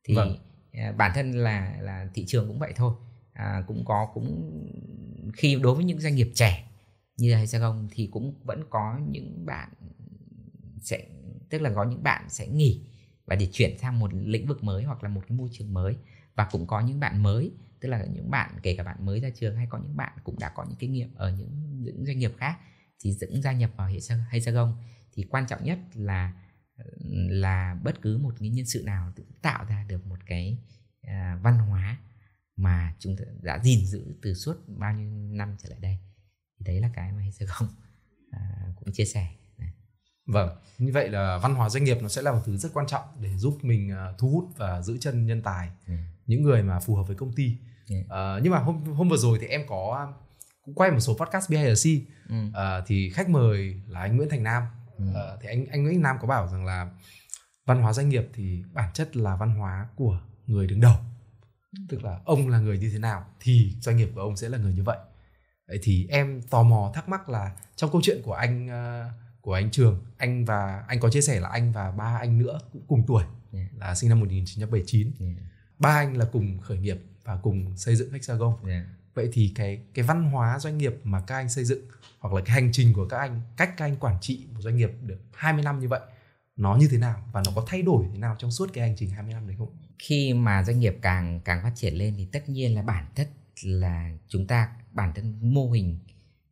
Thì vâng. À, bản thân là là thị trường cũng vậy thôi. À, cũng có cũng khi đối với những doanh nghiệp trẻ như là Hexagon thì cũng vẫn có những bạn sẽ tức là có những bạn sẽ nghỉ và để chuyển sang một lĩnh vực mới hoặc là một cái môi trường mới. Và cũng có những bạn mới tức là những bạn kể cả bạn mới ra trường hay có những bạn cũng đã có những kinh nghiệm ở những những doanh nghiệp khác thì dẫn gia nhập vào hệ Hexagon thì quan trọng nhất là là bất cứ một cái nhân sự nào tự tạo ra được một cái à, văn hóa mà chúng ta đã gìn giữ từ suốt bao nhiêu năm trở lại đây thì đấy là cái mà Hexagon à, cũng chia sẻ Vâng, như vậy là văn hóa doanh nghiệp nó sẽ là một thứ rất quan trọng để giúp mình uh, thu hút và giữ chân nhân tài, yeah. những người mà phù hợp với công ty. Yeah. Uh, nhưng mà hôm hôm vừa rồi thì em có cũng quay một số podcast behind the scene, mm. uh, thì khách mời là anh Nguyễn Thành Nam. Mm. Uh, thì anh anh Nguyễn Thành Nam có bảo rằng là văn hóa doanh nghiệp thì bản chất là văn hóa của người đứng đầu, tức là ông là người như thế nào thì doanh nghiệp của ông sẽ là người như vậy. Vậy thì em tò mò thắc mắc là trong câu chuyện của anh uh, của anh Trường anh và anh có chia sẻ là anh và ba anh nữa cũng cùng tuổi yeah. là sinh năm 1979 yeah. ba anh là cùng khởi nghiệp và cùng xây dựng Hexagon yeah. vậy thì cái cái văn hóa doanh nghiệp mà các anh xây dựng hoặc là cái hành trình của các anh cách các anh quản trị một doanh nghiệp được 20 năm như vậy nó như thế nào và nó có thay đổi thế nào trong suốt cái hành trình 20 năm đấy không? Khi mà doanh nghiệp càng càng phát triển lên thì tất nhiên là bản chất là chúng ta bản thân mô hình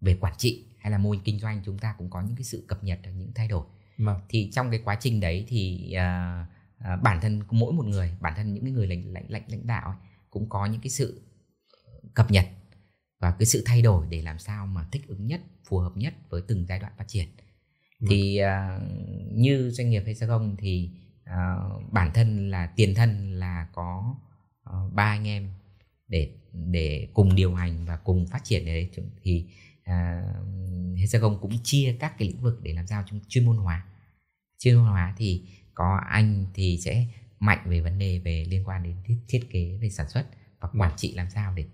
về quản trị hay là mô hình kinh doanh chúng ta cũng có những cái sự cập nhật những thay đổi vâng. thì trong cái quá trình đấy thì à, à, bản thân mỗi một người bản thân những cái người lãnh lãnh lãnh lãnh đạo ấy, cũng có những cái sự cập nhật và cái sự thay đổi để làm sao mà thích ứng nhất phù hợp nhất với từng giai đoạn phát triển. Vâng. thì à, như doanh nghiệp Hexagon thì à, bản thân là tiền thân là có uh, ba anh em để để cùng điều hành và cùng phát triển đấy. Thì à, Hexagon cũng chia các cái lĩnh vực để làm sao chúng chuyên môn hóa. Chuyên môn hóa thì có anh thì sẽ mạnh về vấn đề về liên quan đến thiết, thiết kế về sản xuất và quản trị làm sao để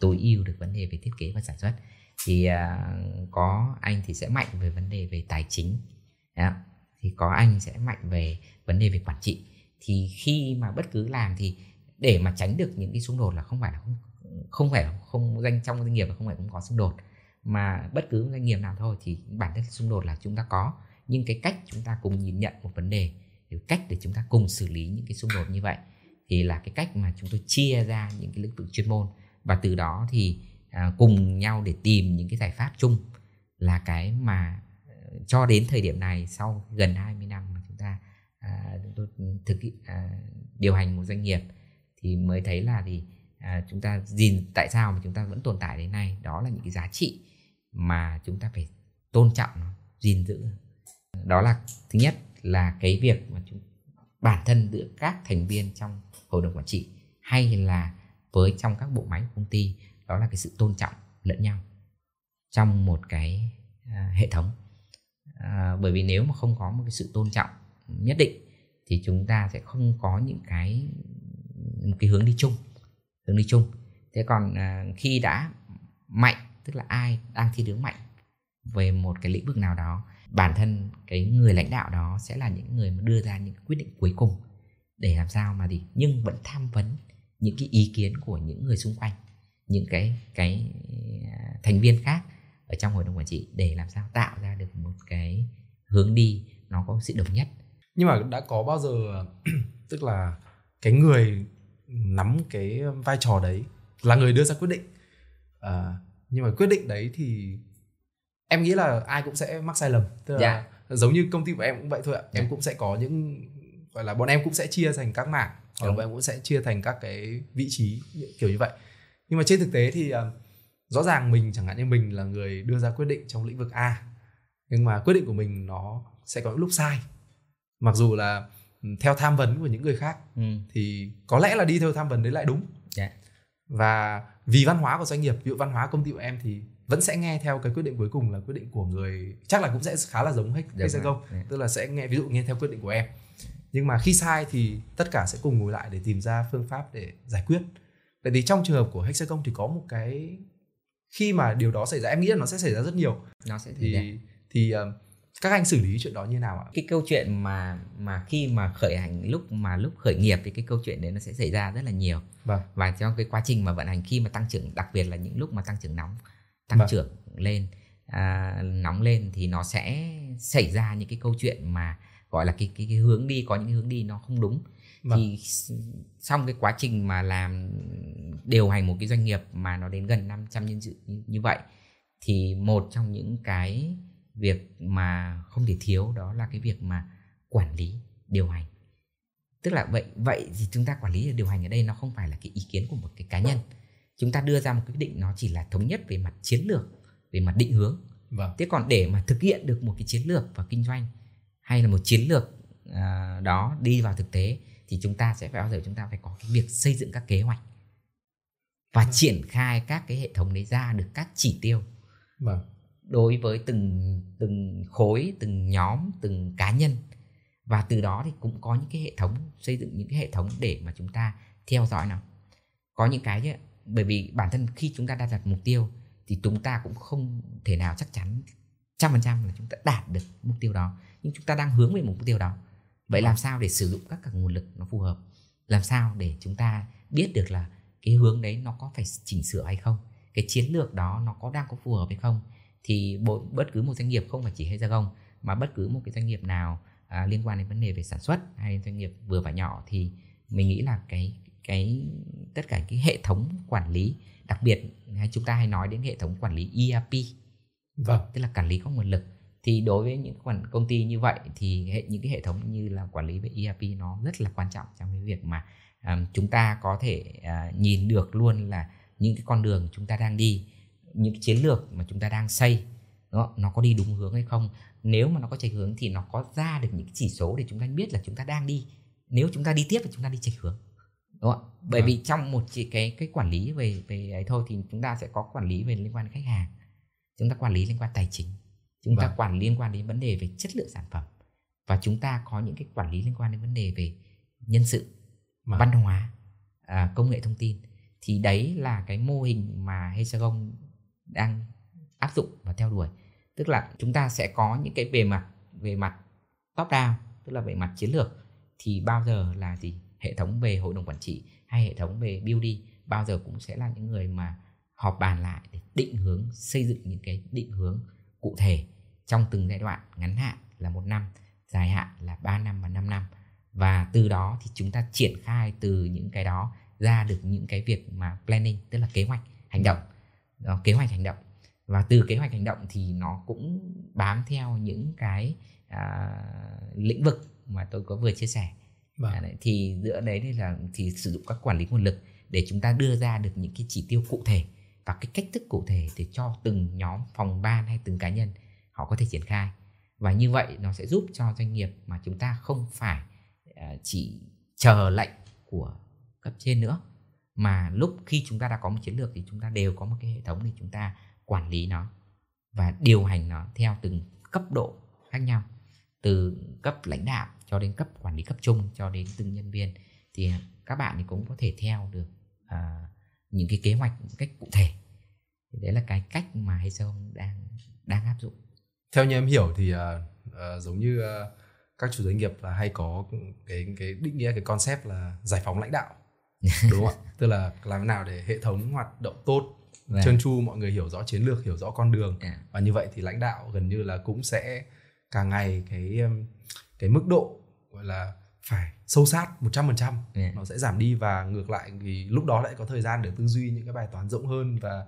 tối ưu được vấn đề về thiết kế và sản xuất. Thì uh, có anh thì sẽ mạnh về vấn đề về tài chính. Đó. thì có anh sẽ mạnh về vấn đề về quản trị. Thì khi mà bất cứ làm thì để mà tránh được những cái xung đột là không phải là không không phải là không danh trong doanh nghiệp là không phải cũng có xung đột. Mà bất cứ doanh nghiệp nào thôi thì bản thân xung đột là chúng ta có. Nhưng cái cách chúng ta cùng nhìn nhận một vấn đề cách để chúng ta cùng xử lý những cái xung đột như vậy thì là cái cách mà chúng tôi chia ra những cái lĩnh vực chuyên môn. Và từ đó thì à, cùng nhau để tìm những cái giải pháp chung là cái mà ờ, cho đến thời điểm này sau gần 20 năm mà chúng ta à, chúng tôi thực hiện à, điều hành một doanh nghiệp thì mới thấy là thì à, chúng ta gìn tại sao mà chúng ta vẫn tồn tại đến nay? Đó là những cái giá trị mà chúng ta phải tôn trọng nó gìn giữ. Đó là thứ nhất là cái việc mà chúng bản thân giữa các thành viên trong hội đồng quản trị hay là với trong các bộ máy của công ty đó là cái sự tôn trọng lẫn nhau trong một cái à, hệ thống. À, bởi vì nếu mà không có một cái sự tôn trọng nhất định thì chúng ta sẽ không có những cái một cái hướng đi chung hướng đi chung. Thế còn à, khi đã mạnh tức là ai đang thi đứng mạnh về một cái lĩnh vực nào đó bản thân cái người lãnh đạo đó sẽ là những người mà đưa ra những quyết định cuối cùng để làm sao mà gì. Nhưng vẫn tham vấn những cái ý kiến của những người xung quanh những cái cái à, thành viên khác ở trong hội đồng quản trị để làm sao tạo ra được một cái hướng đi nó có sự đồng nhất. Nhưng mà đã có bao giờ tức là cái người nắm cái vai trò đấy là người đưa ra quyết định? À, nhưng mà quyết định đấy thì em nghĩ là ai cũng sẽ mắc sai lầm tức là. Dạ. giống như công ty của em cũng vậy thôi ạ em dạ. cũng sẽ có những gọi là bọn em cũng sẽ chia thành các mảng hoặc là bọn em cũng sẽ chia thành các cái vị trí kiểu như vậy nhưng mà trên thực tế thì uh, rõ ràng mình chẳng hạn như mình là người đưa ra quyết định trong lĩnh vực A nhưng mà quyết định của mình nó sẽ có những lúc sai mặc dù là ừ, theo tham vấn của những người khác ừ. thì có lẽ là đi theo tham vấn đấy lại đúng yeah. Dạ. và vì văn hóa của doanh nghiệp ví dụ văn hóa công ty của em thì vẫn sẽ nghe theo cái quyết định cuối cùng là quyết định của người chắc là cũng sẽ khá là giống hết Hexagon yeah. Dạ. tức là sẽ nghe ví dụ nghe theo quyết định của em. Nhưng mà khi sai thì tất cả sẽ cùng ngồi lại để tìm ra phương pháp để giải quyết. Tại vì trong trường hợp của Hexagon thì có một cái khi mà điều đó xảy ra em nghĩ là nó sẽ xảy ra rất nhiều. Nó sẽ thì thì uh, các anh xử lý chuyện đó như nào ạ? Cái câu chuyện mà mà khi mà khởi hành lúc mà lúc khởi nghiệp thì cái câu chuyện đấy nó sẽ xảy ra rất là nhiều. Vâng. và trong cái quá trình mà vận hành khi mà tăng trưởng đặc biệt là những lúc mà tăng trưởng nóng tăng vâng. trưởng lên à, nóng lên thì nó sẽ xảy ra những cái câu chuyện mà gọi là cái cái, cái hướng đi có những hướng đi nó không đúng vâng. thì trong cái quá trình mà làm điều hành một cái doanh nghiệp mà nó đến gần 500 nhân sự như, như vậy thì một trong những cái việc mà không thể thiếu đó là cái việc mà quản lý điều hành tức là vậy vậy thì chúng ta quản lý điều hành ở đây nó không phải là cái ý kiến của một cái cá nhân chúng ta đưa ra một quyết định nó chỉ là thống nhất về mặt chiến lược về mặt định hướng vâng. thế còn để mà thực hiện được một cái chiến lược và kinh doanh hay là một chiến lược uh, đó đi vào thực tế thì chúng ta sẽ phải bao giờ chúng ta phải có cái việc xây dựng các kế hoạch và vâng. triển khai các cái hệ thống đấy ra được các chỉ tiêu vâng. đối với từng từng khối từng nhóm từng cá nhân và từ đó thì cũng có những cái hệ thống xây dựng những cái hệ thống để mà chúng ta theo dõi nó có những cái bởi vì bản thân khi chúng ta đặt đặt mục tiêu thì chúng ta cũng không thể nào chắc chắn trăm phần trăm là chúng ta đạt được mục tiêu đó. Nhưng chúng ta đang hướng về mục tiêu đó. Vậy làm sao để sử dụng các các nguồn lực nó phù hợp? Làm sao để chúng ta biết được là cái hướng đấy nó có phải chỉnh sửa hay không? Cái chiến lược đó nó có đang có phù hợp hay không? Thì bộ, bất cứ một doanh nghiệp không phải chỉ hay gia công mà bất cứ một cái doanh nghiệp nào à, liên quan đến vấn đề về sản xuất hay doanh nghiệp vừa và nhỏ thì mình nghĩ là cái cái tất cả cái hệ thống quản lý đặc biệt hay chúng ta hay nói đến hệ thống quản lý ERP vâng. Tức là quản lý các nguồn lực. Thì đối với những quản công ty như vậy thì hệ, những cái hệ thống như là quản lý về ERP nó rất là quan trọng trong cái việc mà um, chúng ta có thể uh, nhìn được luôn là những cái con đường chúng ta đang đi những cái chiến lược mà chúng ta đang xây nó nó có đi đúng hướng hay không. Nếu mà nó có chệch hướng thì nó có ra được những chỉ số để chúng ta biết là chúng ta đang đi. Nếu chúng ta đi tiếp thì chúng ta đi chệch hướng đúng không bởi à. vì trong một chỉ cái cái quản lý về về ấy thôi thì chúng ta sẽ có quản lý về liên quan đến khách hàng chúng ta quản lý liên quan tài chính chúng vâng. ta quản lý liên quan đến vấn đề về chất lượng sản phẩm và chúng ta có những cái quản lý liên quan đến vấn đề về nhân sự vâng. văn hóa à, công nghệ thông tin thì đấy là cái mô hình mà Hexagon đang áp dụng và theo đuổi tức là chúng ta sẽ có những cái bề mặt về mặt top down tức là về mặt chiến lược thì bao giờ là gì hệ thống về hội đồng quản trị hay hệ thống về BD bao giờ cũng sẽ là những người mà họp bàn lại để định hướng xây dựng những cái định hướng cụ thể trong từng giai đoạn ngắn hạn là một năm dài hạn là 3 năm và 5 năm. Và từ đó thì chúng ta triển khai từ những cái đó ra được những cái việc mà planning tức là kế hoạch hành động. Đó, kế hoạch hành động. Và từ kế hoạch hành động thì nó cũng bám theo những cái à, lĩnh vực mà tôi có vừa chia sẻ vâng. à, thì giữa đấy thì là thì sử dụng các quản lý nguồn lực để chúng ta đưa ra được những cái chỉ tiêu cụ thể và cái cách thức cụ thể để cho từng nhóm phòng ban hay từng cá nhân họ có thể triển khai và như vậy nó sẽ giúp cho doanh nghiệp mà chúng ta không phải à, chỉ chờ lệnh của cấp trên nữa mà lúc khi chúng ta đã có một chiến lược thì chúng ta đều có một cái hệ thống để chúng ta quản lý nó và điều hành nó theo từng cấp độ khác nhau từ cấp lãnh đạo cho đến cấp quản lý cấp trung cho đến từng nhân viên thì các bạn thì cũng có thể theo được à, những cái kế hoạch một cách cụ thể thì đấy là cái cách mà Hezon đang đang áp dụng theo như em hiểu thì uh, uh, giống như uh, các chủ doanh nghiệp là hay có cái cái định nghĩa cái concept là giải phóng lãnh đạo đúng không ạ tức là làm thế nào để hệ thống hoạt động tốt Vâng. trơn tru mọi người hiểu rõ chiến lược hiểu rõ con đường yeah. và như vậy thì lãnh đạo gần như là cũng sẽ càng ngày cái cái mức độ gọi là phải sâu sát 100% yeah. nó sẽ giảm đi và ngược lại thì lúc đó lại có thời gian để tư duy những cái bài toán rộng hơn và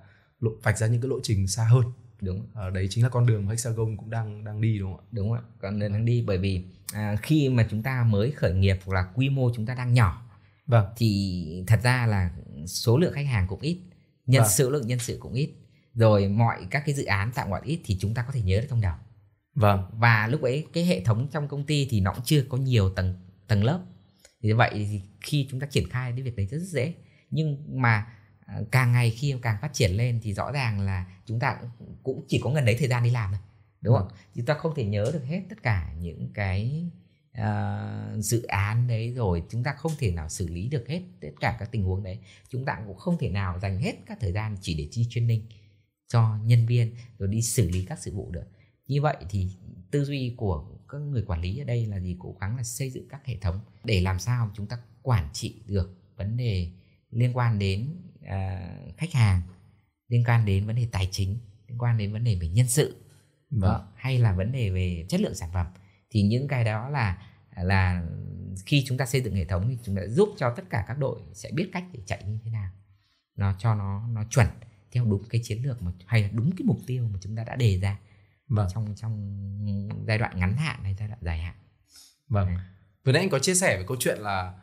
vạch ra những cái lộ trình xa hơn. Đúng. À, đấy chính là con đường mà hexagon cũng đang đang đi đúng không ạ? Đúng ạ con đường đang đi bởi vì à, khi mà chúng ta mới khởi nghiệp hoặc là quy mô chúng ta đang nhỏ vâng. thì thật ra là số lượng khách hàng cũng ít nhân vâng. sự lượng nhân sự cũng ít. Rồi mọi các cái dự án tạm gọi ít thì chúng ta có thể nhớ được trong đầu vâng. Và lúc ấy cái hệ thống trong công ty thì nó cũng chưa có nhiều tầng tầng lớp. Thì vậy thì khi chúng ta triển khai cái việc đấy rất, rất dễ. Nhưng mà à, càng ngày khi càng phát triển lên thì rõ ràng là chúng ta cũng chỉ có gần đấy thời gian đi làm thôi đúng không? Ừ. Chúng ta không thể nhớ được hết tất cả những cái uh, dự án đấy rồi. Chúng ta không thể nào xử lý được hết tất cả các tình huống đấy. Chúng ta cũng không thể nào dành hết các thời gian chỉ để chi training cho nhân viên rồi đi xử lý các sự vụ được như vậy thì tư duy của các người quản lý ở đây là gì? Cố gắng là xây dựng các hệ thống để làm sao chúng ta quản trị được vấn đề liên quan đến uh, khách hàng liên quan đến vấn đề tài chính liên quan đến vấn đề về nhân sự vâng. đó, hay là vấn đề về chất lượng sản phẩm. Thì những cái đó là là khi chúng ta xây dựng hệ thống thì chúng ta giúp cho tất cả các đội sẽ biết cách để chạy như thế nào. Nó cho nó nó chuẩn theo đúng cái chiến lược mà hay là đúng cái mục tiêu mà chúng ta đã đề ra vâng. trong trong giai đoạn ngắn hạn hay giai đoạn dài hạn. Vâng. Đấy. vừa nãy anh có chia sẻ về câu chuyện là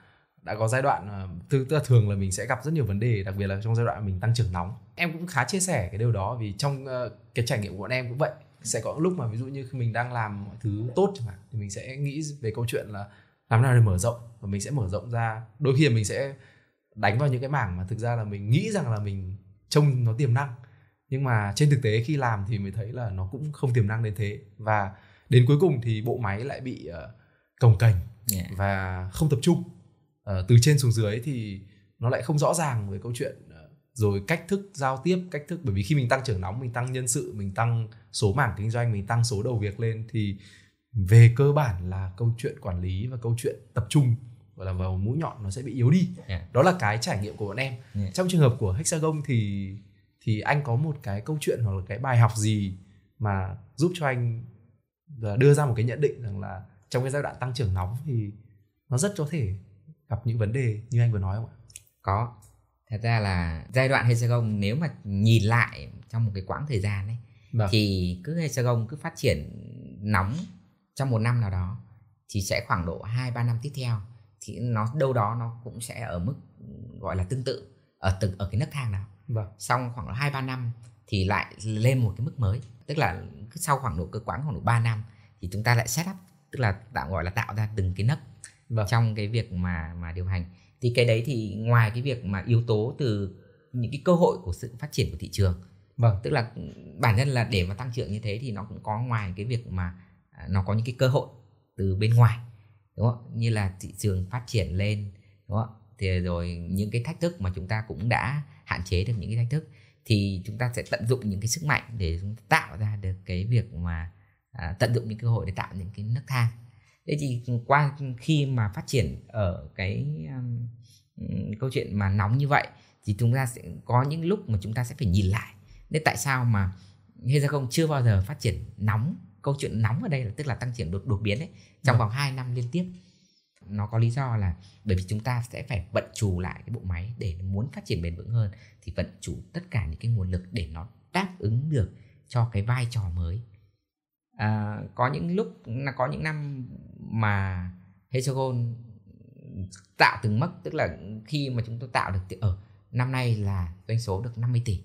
đã có giai đoạn ờ, tức là thường là mình sẽ gặp rất nhiều vấn đề đặc biệt là trong giai đoạn mình tăng trưởng nóng. Em cũng khá chia sẻ cái điều đó vì trong ờ, cái trải nghiệm của bọn em cũng vậy. Sẽ có lúc mà ví dụ như khi mình đang làm mọi thứ tốt chẳng hạn thì mình sẽ nghĩ về câu chuyện là làm nào để mở rộng và mình sẽ mở rộng ra. Đôi khi mình sẽ đánh vào những cái mảng mà thực ra là mình nghĩ rằng là mình trông nó tiềm năng nhưng mà trên thực tế khi làm thì mới thấy là nó cũng không tiềm năng đến thế và đến cuối cùng thì bộ máy lại bị uh, cồng kềnh yeah. và không tập trung uh, từ trên xuống dưới thì nó lại không rõ ràng về câu chuyện rồi cách thức giao tiếp cách thức bởi vì khi mình tăng trưởng nóng mình tăng nhân sự mình tăng số mảng kinh doanh mình tăng số đầu việc lên thì về cơ bản là câu chuyện quản lý và câu chuyện tập trung gọi là vào mũi nhọn nó sẽ bị yếu đi yeah. đó là cái trải nghiệm của bọn em yeah. trong trường hợp của hexagon thì thì anh có một cái câu chuyện hoặc là cái bài học gì mà giúp cho anh đưa ra một cái nhận định rằng là trong cái giai đoạn tăng trưởng nóng thì nó rất có thể gặp những vấn đề như anh vừa nói không ạ có thật ra là giai đoạn hexagon nếu mà nhìn lại trong một cái quãng thời gian ấy vâng. thì cứ hexagon cứ phát triển nóng trong một năm nào đó thì sẽ khoảng độ 2 3 năm tiếp theo thì nó đâu đó nó cũng sẽ ở mức gọi là tương tự ở từng ở cái nấc thang nào. Vâng. Xong khoảng 2 3 năm thì lại lên một cái mức mới. Tức là sau khoảng độ cơ quãng khoảng độ 3 năm thì chúng ta lại set up tức là tạo gọi là tạo ra từng cái nấc vâng. trong cái việc mà mà điều hành thì cái đấy thì ngoài cái việc mà yếu tố từ những cái cơ hội của sự phát triển của thị trường vâng tức là bản thân là để mà tăng trưởng như thế thì nó cũng có ngoài cái việc mà à, nó có những cái cơ hội từ bên ngoài đúng không như là thị trường phát triển lên đúng không thì rồi những cái thách thức mà chúng ta cũng đã hạn chế được những cái thách thức thì chúng ta sẽ tận dụng những cái sức mạnh để chúng ta tạo ra được cái việc mà à, tận dụng những cơ hội để tạo những cái nấc thang. Thế thì qua khi mà phát triển ở cái um, câu chuyện mà nóng như vậy thì chúng ta sẽ có những lúc mà chúng ta sẽ phải nhìn lại. Nên tại sao mà Hexagon chưa bao giờ phát triển nóng câu chuyện nóng ở đây là tức là tăng trưởng đột đột biến đấy trong ừ. vòng 2 năm liên tiếp nó có lý do là bởi vì chúng ta sẽ phải vận chủ lại cái bộ máy để muốn phát triển bền vững hơn thì vận chủ tất cả những cái nguồn lực để nó đáp ứng được cho cái vai trò mới. À, có những lúc là có những năm mà Hexagon tạo từng mức tức là khi mà chúng tôi tạo được ở năm nay là doanh số được 50 tỷ.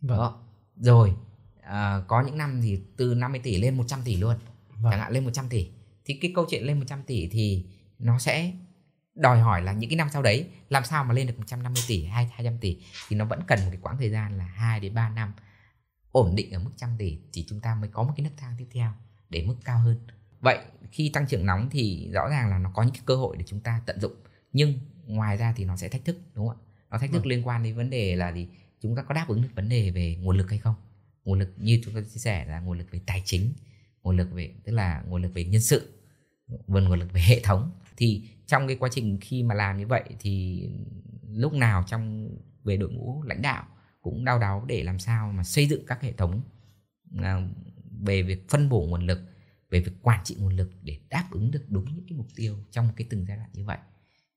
Vâng. đó. Rồi à, có những năm thì từ 50 tỷ lên 100 tỷ luôn. Vâng. chẳng hạn lên 100 tỷ. Thì cái câu chuyện lên 100 tỷ thì nó sẽ đòi hỏi là những cái năm sau đấy làm sao mà lên được 150 tỷ hay 200 tỷ thì nó vẫn cần một cái quãng thời gian là 2 đến 3 năm ổn định ở mức trăm tỷ thì chúng ta mới có một cái nấc thang tiếp theo để mức cao hơn. Vậy khi tăng trưởng nóng thì rõ ràng là nó có những cái cơ hội để chúng ta tận dụng nhưng ngoài ra thì nó sẽ thách thức đúng không ạ? Nó thách thức ừ. liên quan đến vấn đề là gì? Chúng ta có đáp ứng được vấn đề về nguồn lực hay không? Nguồn lực như chúng ta chia sẻ là nguồn lực về tài chính nguồn lực về tức là nguồn lực về nhân sự nguồn nguồn lực về hệ thống thì trong cái quá trình khi mà làm như vậy thì lúc nào trong, về đội ngũ lãnh đạo cũng đau đáu để làm sao mà xây dựng các hệ thống à, về việc phân bổ nguồn lực, về việc quản trị nguồn lực để đáp ứng được đúng những cái mục tiêu trong cái từng giai đoạn như vậy.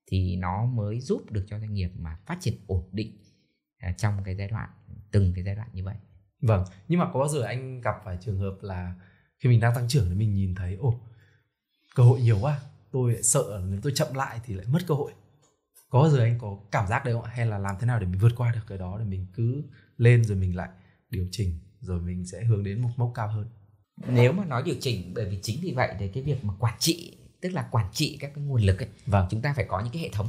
Thì nó mới giúp được cho doanh nghiệp mà phát triển ổn định à, trong cái giai đoạn, từng cái giai đoạn như vậy. Vâng nhưng mà có bao giờ anh gặp phải trường hợp là khi mình đang tăng trưởng thì mình nhìn thấy, ồ, cơ hội nhiều quá tôi sợ nếu tôi chậm lại thì lại mất cơ hội. Có bao giờ anh có cảm giác đấy không hay là làm thế nào để mình vượt qua được cái đó để mình cứ lên rồi mình lại điều chỉnh rồi mình sẽ hướng đến một mốc cao hơn? Nếu mà nói điều chỉnh bởi vì chính vì vậy thì cái việc mà quản trị tức là quản trị các cái nguồn lực ấy vâng. chúng ta phải có những cái hệ thống.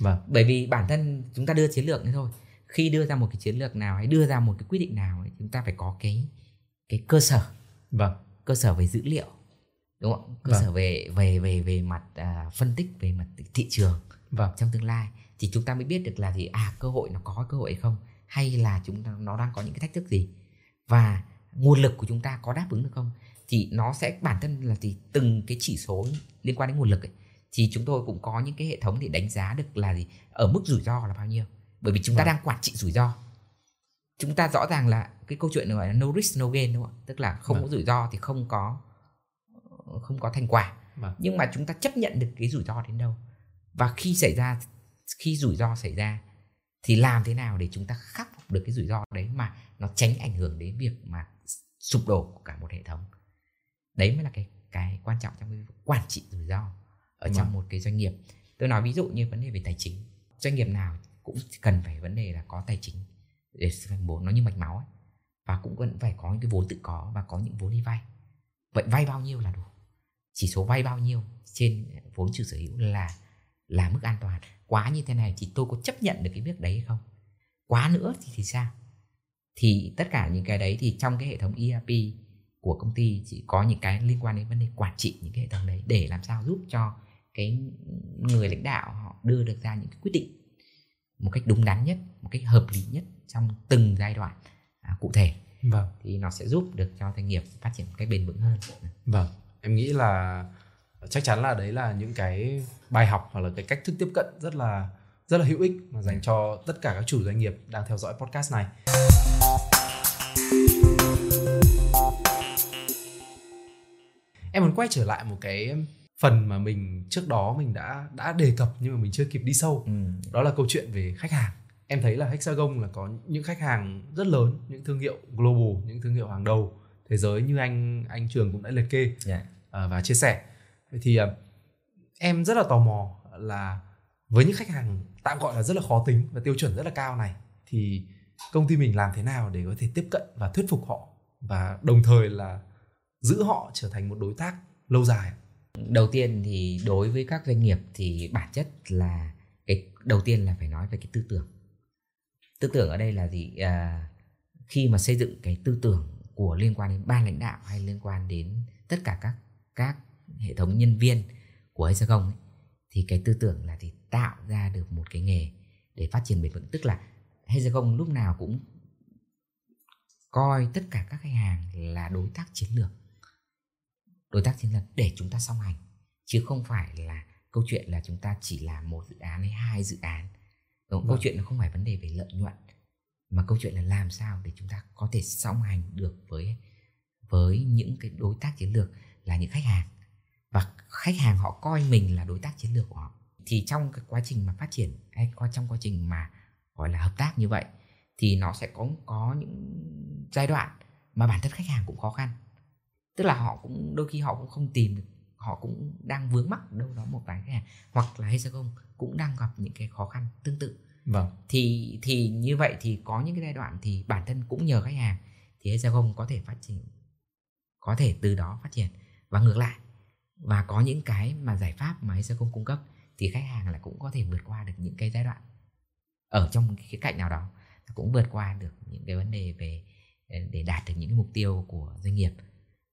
Vâng. bởi vì bản thân chúng ta đưa chiến lược thôi. Khi đưa ra một cái chiến lược nào hay đưa ra một cái quyết định nào ấy, chúng ta phải có cái cái cơ sở. Vâng. cơ sở về dữ liệu đúng không? Cơ vâng. sở về về về về mặt uh, phân tích về mặt thị trường vâng. trong tương lai. Thì chúng ta mới biết được là gì? À cơ hội nó có cơ hội hay không? Hay là chúng ta nó đang có những cái thách thức gì? Và nguồn lực của chúng ta có đáp ứng được không? Thì nó sẽ bản thân là gì từng cái chỉ số liên quan đến nguồn lực ấy, thì chúng tôi cũng có những cái hệ thống để đánh giá được là gì? Ở mức rủi ro là bao nhiêu? Bởi vì chúng ta vâng. đang quản trị rủi ro. Chúng ta rõ ràng là cái câu chuyện gọi là no risk no gain đúng không tức là không vâng. có rủi ro thì không có không có thành quả. Vâng. nhưng mà chúng ta chấp nhận được cái rủi ro đến đâu. Và khi xảy ra khi rủi ro xảy ra thì làm thế nào để chúng ta khắc phục được cái rủi ro đấy mà nó tránh ảnh hưởng đến việc mà sụp đổ của cả một hệ thống? Đấy mới là cái cái quan trọng trong cái quản trị rủi ro ở trong vâng. một cái doanh nghiệp. Tôi nói ví dụ như vấn đề về tài chính. Doanh nghiệp nào cũng cần phải vấn đề là có tài chính để phân bố nó như mạch máu ấy. và cũng vẫn phải có những cái vốn tự có và có những vốn đi vay. Vậy vay bao nhiêu là đủ chỉ số vay bao nhiêu trên vốn chủ sở hữu là là mức an toàn. Quá như thế này thì tôi có chấp nhận được cái việc đấy hay không? Quá nữa thì thì sao? Thì tất cả những cái đấy thì trong cái hệ thống ERP của công ty chỉ có những cái liên quan đến vấn đề quản trị những cái hệ thống đấy để làm sao giúp cho cái người lãnh đạo họ đưa được ra những cái quyết định một cách đúng đắn nhất một cách hợp lý nhất trong từng giai đoạn à, cụ thể. Vâng. thì nó sẽ giúp được cho doanh nghiệp phát triển một cách bền vững hơn. Vâng em nghĩ là chắc chắn là đấy là những cái bài học hoặc là cái cách thức tiếp cận rất là rất là hữu ích mà dành cho tất cả các chủ doanh nghiệp đang theo dõi podcast này. Em muốn quay trở lại một cái phần mà mình trước đó mình đã đã đề cập nhưng mà mình chưa kịp đi sâu. Ừ. đó là câu chuyện về khách hàng. Em thấy là Hexagon là có những khách hàng rất lớn những thương hiệu global những thương hiệu hàng đầu thế giới như anh anh trường cũng đã liệt kê yeah. Dạ. uh, và chia sẻ thì uh, em rất là tò mò là với những khách hàng tạm gọi là rất là khó tính và tiêu chuẩn rất là cao này thì công ty mình làm thế nào để có thể tiếp cận và thuyết phục họ và đồng thời là giữ họ trở thành một đối tác lâu dài đầu tiên thì đối với các doanh nghiệp thì bản chất là cái đầu tiên là phải nói về cái tư tưởng tư tưởng ở đây là gì à, khi mà xây dựng cái tư tưởng của liên quan đến ban lãnh đạo hay liên quan đến tất cả các các hệ thống nhân viên của Hexagon ấy, thì cái tư tưởng là thì tạo ra được một cái nghề để phát triển bền vững. Tức là Hexagon lúc nào cũng coi tất cả các khách hàng là đối tác chiến lược. Đối tác chiến lược để chúng ta song hành chứ không phải là câu chuyện là chúng ta chỉ làm một dự án hay hai dự án. Đúng, vâng. câu chuyện nó không phải vấn đề về lợi nhuận mà câu chuyện là làm sao để chúng ta có thể song hành được với với những cái đối tác chiến lược là những khách hàng? Và khách hàng họ coi mình là đối tác chiến lược của họ. Thì trong cái quá trình mà phát triển, hay trong quá trình mà gọi là hợp tác như vậy, thì nó sẽ có có những giai đoạn mà bản thân khách hàng cũng khó khăn. Tức là họ cũng, đôi khi họ cũng không tìm được, họ cũng đang vướng mắc đâu đó một vài khách hàng, hoặc là Hexagon cũng đang gặp những cái khó khăn tương tự vâng. Thì thì như vậy thì có những cái giai đoạn thì bản thân cũng nhờ khách hàng thì Hexagon có thể phát triển, có thể từ đó phát triển. Và ngược lại, và có những cái mà giải pháp mà Hexagon cung cấp thì khách hàng là cũng có thể vượt qua được những cái giai đoạn ở trong cái cạnh nào đó, cũng vượt qua được những cái vấn đề về ờ, để đạt được những cái mục tiêu của doanh nghiệp.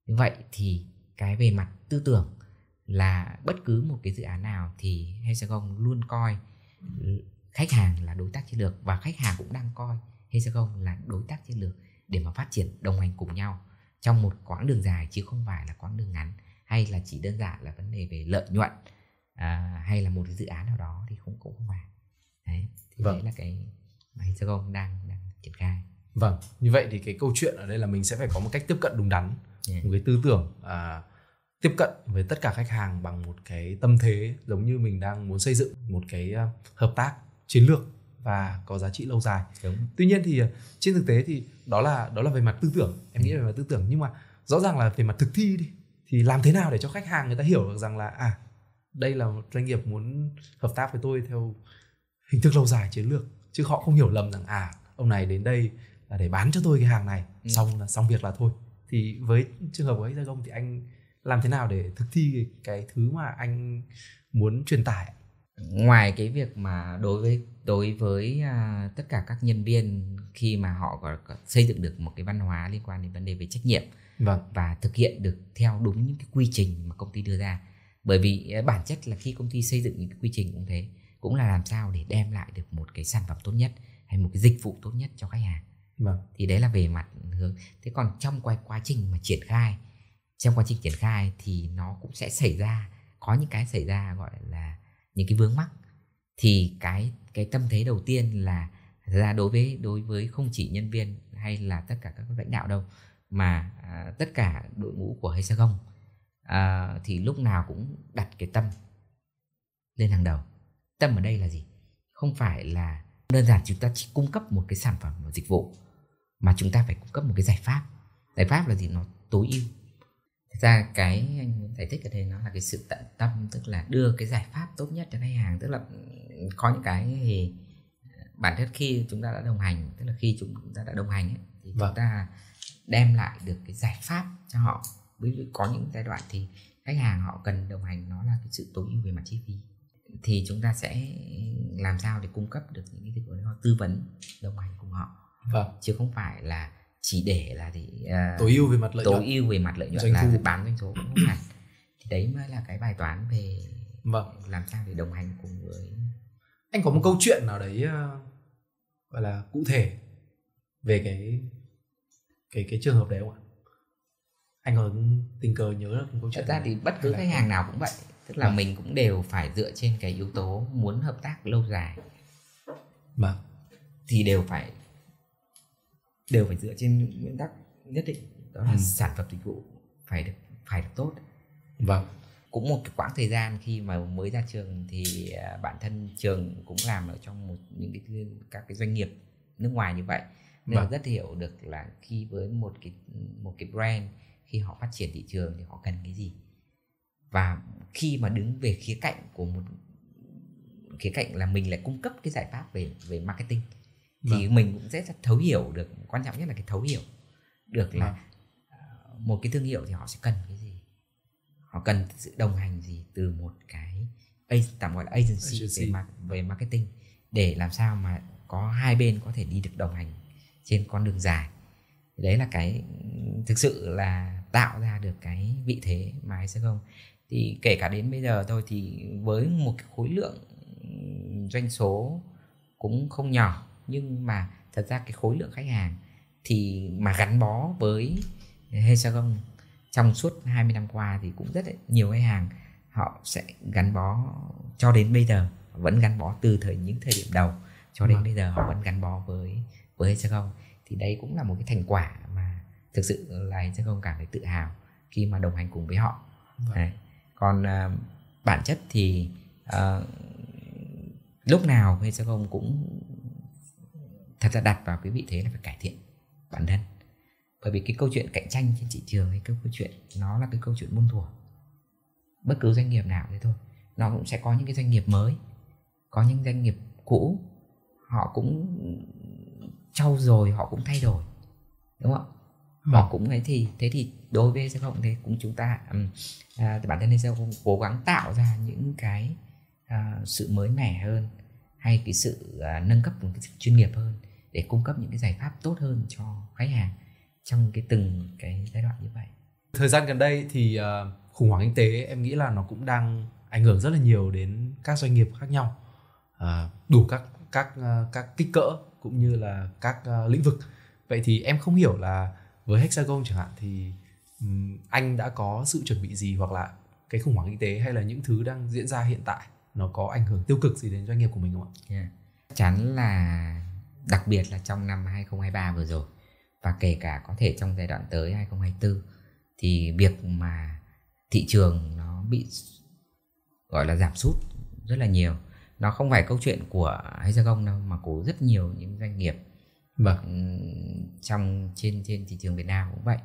Như vậy thì cái về mặt tư tưởng là bất cứ một cái dự án nào thì Hexagon luôn coi khách hàng là đối tác chiến lược và khách hàng cũng đang coi Hexagon là đối tác chiến lược để mà phát triển đồng hành cùng nhau trong một quãng đường dài chứ không phải là quãng đường ngắn hay là chỉ đơn giản là vấn đề về lợi nhuận à, hay là một cái dự án nào đó thì cũng cũng không phải đấy thì vâng. đấy là cái mà Hexagon đang đang triển khai vâng như vậy thì cái câu chuyện ở đây là mình sẽ phải có một cách tiếp cận đúng đắn yeah. một cái tư tưởng à, tiếp cận với tất cả khách hàng bằng một cái tâm thế giống như mình đang muốn xây dựng một cái uh, hợp tác chiến lược và có giá trị lâu dài. Đúng. Tuy nhiên thì uh, trên thực tế thì đó là đó là về mặt tư tưởng, em nghĩ về mặt tư tưởng nhưng mà rõ ràng là về mặt thực thi đi thì làm thế nào để cho khách hàng người ta hiểu được rằng là à đây là một doanh nghiệp muốn hợp tác với tôi theo hình thức lâu dài chiến lược chứ họ không hiểu lầm rằng à ông này đến đây là để bán cho tôi cái hàng này ừ. xong là xong việc là thôi thì với trường hợp của Hexagon thì anh làm thế nào để thực thi cái thứ mà anh muốn truyền tải ngoài cái việc mà đối với đối với uh, tất cả các nhân viên khi mà họ có, có xây dựng được một cái văn hóa liên quan đến vấn đề về trách nhiệm vâng. và thực hiện được theo đúng những cái quy trình mà công ty đưa ra bởi vì à, bản chất là khi công ty xây dựng những cái quy trình cũng thế cũng là làm sao để đem lại được một cái sản phẩm tốt nhất hay một cái dịch vụ tốt nhất cho khách hàng vâng. thì đấy là về mặt hướng thế còn trong quá, quá trình mà triển khai trong quá trình triển khai thì nó cũng sẽ xảy ra có những cái xảy ra gọi là những cái vướng mắc thì cái cái tâm thế đầu tiên là ra đối với đối với không chỉ nhân viên hay là tất cả các lãnh đạo đâu mà à, tất cả đội ngũ của Hexagon à, thì lúc nào cũng đặt cái tâm lên hàng đầu. Tâm ở đây là gì? Không phải là đơn giản chúng ta chỉ cung cấp một cái sản phẩm một dịch vụ mà chúng ta phải cung cấp một cái giải pháp. Giải pháp là gì? Nó tối ưu. Thật ra cái anh muốn giải thích ở đây nó là cái sự tận tâm tức là đưa cái giải pháp tốt nhất cho khách hàng tức là có những cái thì bản chất khi chúng ta đã đồng hành tức là khi chúng ta đã đồng hành ấy, thì vâng. chúng ta đem lại được cái giải pháp cho họ ví dụ có những giai đoạn thì khách hàng họ cần đồng hành nó là cái sự tối ưu về mặt chi phí thì chúng ta sẽ làm sao để cung cấp được những cái dịch vụ tư vấn đồng hành cùng họ vâng. chứ không phải là chỉ để là thì uh, tối ưu về mặt lợi tối nhuận. ưu về mặt lợi nhuận doanh là bán doanh số cũng không hẳn thì đấy mới là cái bài toán về vâng. làm sao để đồng hành cùng với anh có một câu chuyện nào đấy uh, gọi là cụ thể về cái cái cái trường hợp đấy không ạ anh có tình cờ nhớ được câu chuyện thật ra thì bất cứ khách hàng nào cũng vậy tức là vâng. mình cũng đều phải dựa trên cái yếu tố muốn hợp tác lâu dài vâng. thì đều phải đều phải dựa trên những nguyên tắc nhất định đó là ừ. sản phẩm dịch vụ phải được phải được tốt. Vâng. Cũng một cái quãng thời gian khi mà mới ra trường thì à, bản thân trường cũng làm ở trong một những cái các cái doanh nghiệp nước ngoài như vậy. Nên vâng. rất hiểu được là khi với một cái một cái brand khi họ phát triển thị trường thì họ cần cái gì. Và khi mà đứng về khía cạnh của một khía cạnh là mình lại cung cấp cái giải pháp về về marketing thì vâng. mình cũng sẽ thấu hiểu được quan trọng nhất là cái thấu hiểu được là vâng. một cái thương hiệu thì họ sẽ cần cái gì họ cần sự đồng hành gì từ một cái tạm gọi là agency, agency. về về marketing để làm sao mà có hai bên có thể đi được đồng hành trên con đường dài đấy là cái thực sự là tạo ra được cái vị thế mà sẽ không thì kể cả đến bây giờ thôi thì với một cái khối lượng doanh số cũng không nhỏ nhưng mà thật ra cái khối lượng khách hàng thì mà gắn bó với Hexagon trong suốt 20 năm qua thì cũng rất nhiều khách hàng họ sẽ gắn bó cho đến bây giờ vẫn gắn bó từ thời những thời điểm đầu cho đến vâng. bây giờ họ vẫn gắn bó với với Hexagon thì đây cũng là một cái thành quả mà thực sự là Hexagon cảm thấy tự hào khi mà đồng hành cùng với họ vâng. còn uh, bản chất thì uh, lúc nào Hexagon cũng thật ra đặt vào cái vị thế là phải cải thiện bản thân. Bởi vì cái câu chuyện cạnh tranh trên thị trường hay cái câu chuyện nó là cái câu chuyện muôn thuở. Bất cứ doanh nghiệp nào thế thôi nó cũng sẽ có những cái doanh nghiệp mới có những doanh nghiệp cũ họ cũng trau rồi họ cũng thay đổi đúng không họ vâng. cũng ấy thì thế thì đối với sẽ không thế cũng chúng ta à, bản thân sẽ không cố gắng tạo ra những cái à, sự mới mẻ hơn hay cái sự à, nâng cấp một cái sự chuyên nghiệp hơn để cung cấp những cái giải pháp tốt hơn cho khách hàng trong cái từng cái giai đoạn như vậy thời gian gần đây thì uh, khủng hoảng kinh tế em nghĩ là nó cũng đang ảnh hưởng rất là nhiều đến các doanh nghiệp khác nhau uh, đủ các các uh, các kích cỡ cũng như là các uh, lĩnh vực vậy thì em không hiểu là với hexagon chẳng hạn thì um, anh đã có sự chuẩn bị gì hoặc là cái khủng hoảng kinh tế hay là những thứ đang diễn ra hiện tại nó có ảnh hưởng tiêu cực gì đến doanh nghiệp của mình không ạ? Yeah. Chắn là đặc biệt là trong năm 2023 vừa rồi và kể cả có thể trong giai đoạn tới 2024 thì việc mà thị trường nó bị gọi là giảm sút rất là nhiều. Nó không phải câu chuyện của Hexagon đâu mà của rất nhiều những doanh nghiệp vâng. trong trên trên thị trường Việt Nam cũng vậy.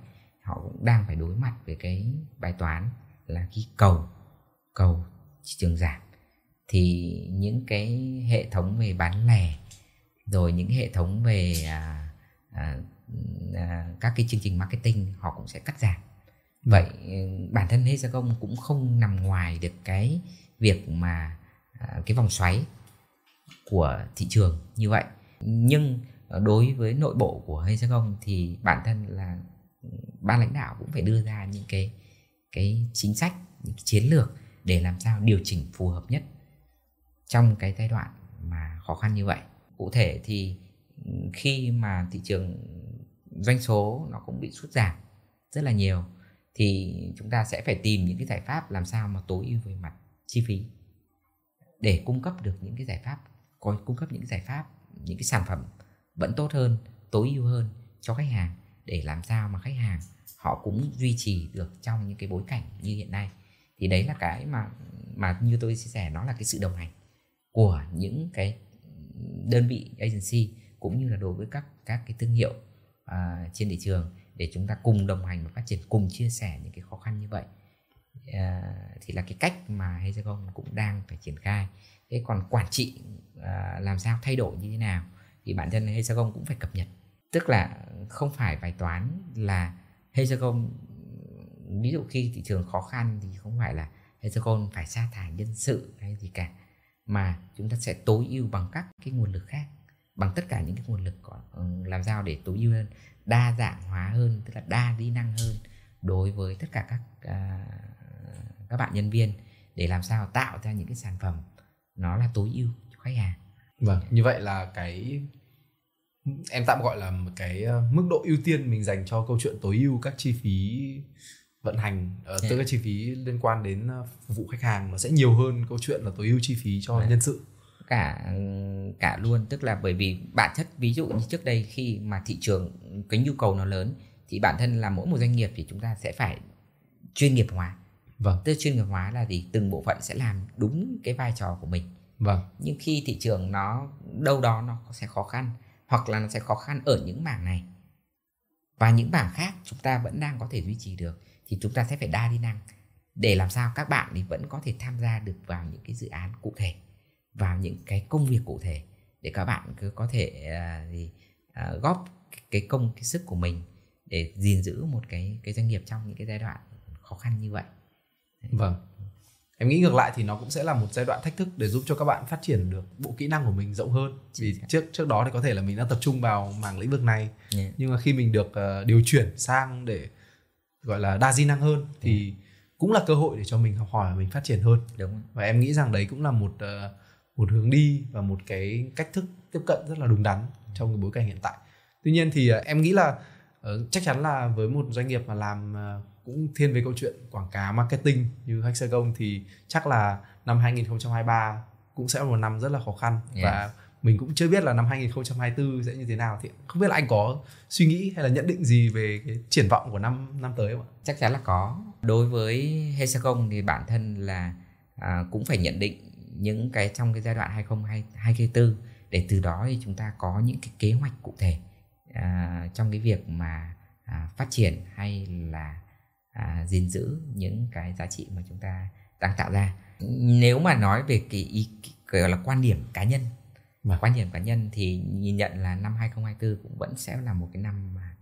Họ cũng đang phải đối mặt với cái bài toán là khi cầu cầu thị trường giảm. Thì những cái hệ thống về bán lẻ rồi những hệ thống về à, à, à, các cái chương trình marketing họ cũng sẽ cắt giảm. Vậy bản thân Hexagon cũng không nằm ngoài được cái việc mà à, cái vòng xoáy của thị trường như vậy. Nhưng đối với nội bộ của Hexagon thì bản thân là ban lãnh đạo cũng phải đưa ra những cái cái chính sách những cái chiến lược để làm sao điều chỉnh phù hợp nhất trong cái giai đoạn mà khó khăn như vậy cụ thể thì ừ, khi mà thị trường doanh số nó cũng bị sút giảm rất là nhiều, thì chúng ta sẽ phải tìm những cái giải pháp làm sao mà tối ưu về mặt chi phí để cung cấp được những cái giải pháp, có cung cấp những cái giải pháp, những cái sản phẩm vẫn tốt hơn, tối ưu hơn cho khách hàng để làm sao mà khách hàng họ cũng duy trì được trong những cái bối cảnh như hiện nay. Thì đấy là cái mà mà như tôi chia sẻ, nó là cái sự đồng hành của những cái đơn vị agency cũng như là đối với các các cái thương hiệu uh, trên thị trường để chúng ta cùng đồng hành và phát triển cùng chia sẻ những cái khó khăn như vậy. Uh, thì là cái cách mà Hexagon cũng đang phải triển khai. Thế còn quản trị uh, làm sao thay đổi như thế nào thì bản thân Hexagon cũng phải cập nhật. Tức là không phải bài toán là Hexagon ví dụ khi thị trường khó khăn thì không phải là Hexagon phải sa thải nhân sự hay gì cả mà chúng ta sẽ tối ưu bằng các cái nguồn lực khác bằng tất cả những cái nguồn lực có, ừ, làm sao để tối ưu hơn đa dạng hóa hơn tức là đa đi năng hơn đối với tất cả các uh, các bạn nhân viên để làm sao tạo ra những cái sản phẩm nó là tối ưu cho khách hàng. Vâng như vậy là cái em tạm gọi là một cái ờ, mức độ ưu tiên mình dành cho câu chuyện tối ưu các chi phí vận hành uh, yeah. tức các chi phí liên quan đến phục vụ khách hàng nó sẽ nhiều hơn câu chuyện là tối ưu chi phí cho yeah. nhân sự. Cả cả luôn tức là bởi vì bản chất ví dụ như trước đây khi mà thị trường cái nhu cầu nó lớn thì bản thân là mỗi một doanh nghiệp thì chúng ta sẽ phải chuyên nghiệp hóa. Vâng. Tức chuyên nghiệp hóa là gì? Từng bộ phận sẽ làm đúng cái vai trò của mình. Vâng. Nhưng khi thị trường nó đâu đó nó sẽ khó khăn hoặc là nó sẽ khó khăn ở những mảng này và những mảng khác chúng ta vẫn đang có thể duy trì được thì chúng ta sẽ phải đa đi năng để làm sao các bạn thì vẫn có thể tham gia được vào những cái dự án cụ thể vào những cái công việc cụ thể để các bạn cứ có thể uh, gì, uh, góp cái công cái sức của mình để gìn giữ một cái cái doanh nghiệp trong những cái giai đoạn khó khăn như vậy. Vâng. Em nghĩ ngược lại thì nó cũng sẽ là một giai đoạn thách thức để giúp cho các bạn phát triển được bộ kỹ năng của mình rộng hơn. Vì trước trước đó thì có thể là mình đã tập trung vào mảng lĩnh vực này, yeah. nhưng mà khi mình được uh, điều chuyển sang để gọi là đa di năng hơn thì yeah. cũng là cơ hội để cho mình học hỏi và mình phát triển hơn. Đúng. Và em nghĩ rằng đấy cũng là một uh, một hướng đi và một cái cách thức tiếp cận rất là đúng đắn trong cái bối cảnh hiện tại tuy nhiên thì uh, em nghĩ là uh, chắc chắn là với một doanh nghiệp mà làm cũng thiên về câu chuyện quảng cáo marketing như Hexagon thì chắc là năm 2023 cũng sẽ là một năm rất là khó khăn yeah. và mình cũng chưa biết là năm 2024 sẽ như thế nào thì không biết là anh có suy nghĩ hay là nhận định gì về cái triển vọng của năm năm tới không ạ? Chắc chắn là có. Đối với Hexagon thì bản thân là à, cũng phải nhận định những cái trong cái giai đoạn 2024 để từ đó thì chúng ta có những cái kế hoạch cụ thể à, trong cái việc mà à, phát triển hay là à, gìn giữ những cái giá trị mà chúng ta đang tạo ra nếu mà nói về cái ý gọi là quan điểm cá nhân vâng. quan điểm cá nhân thì nhìn nhận là năm 2024 cũng vẫn sẽ là một cái năm mà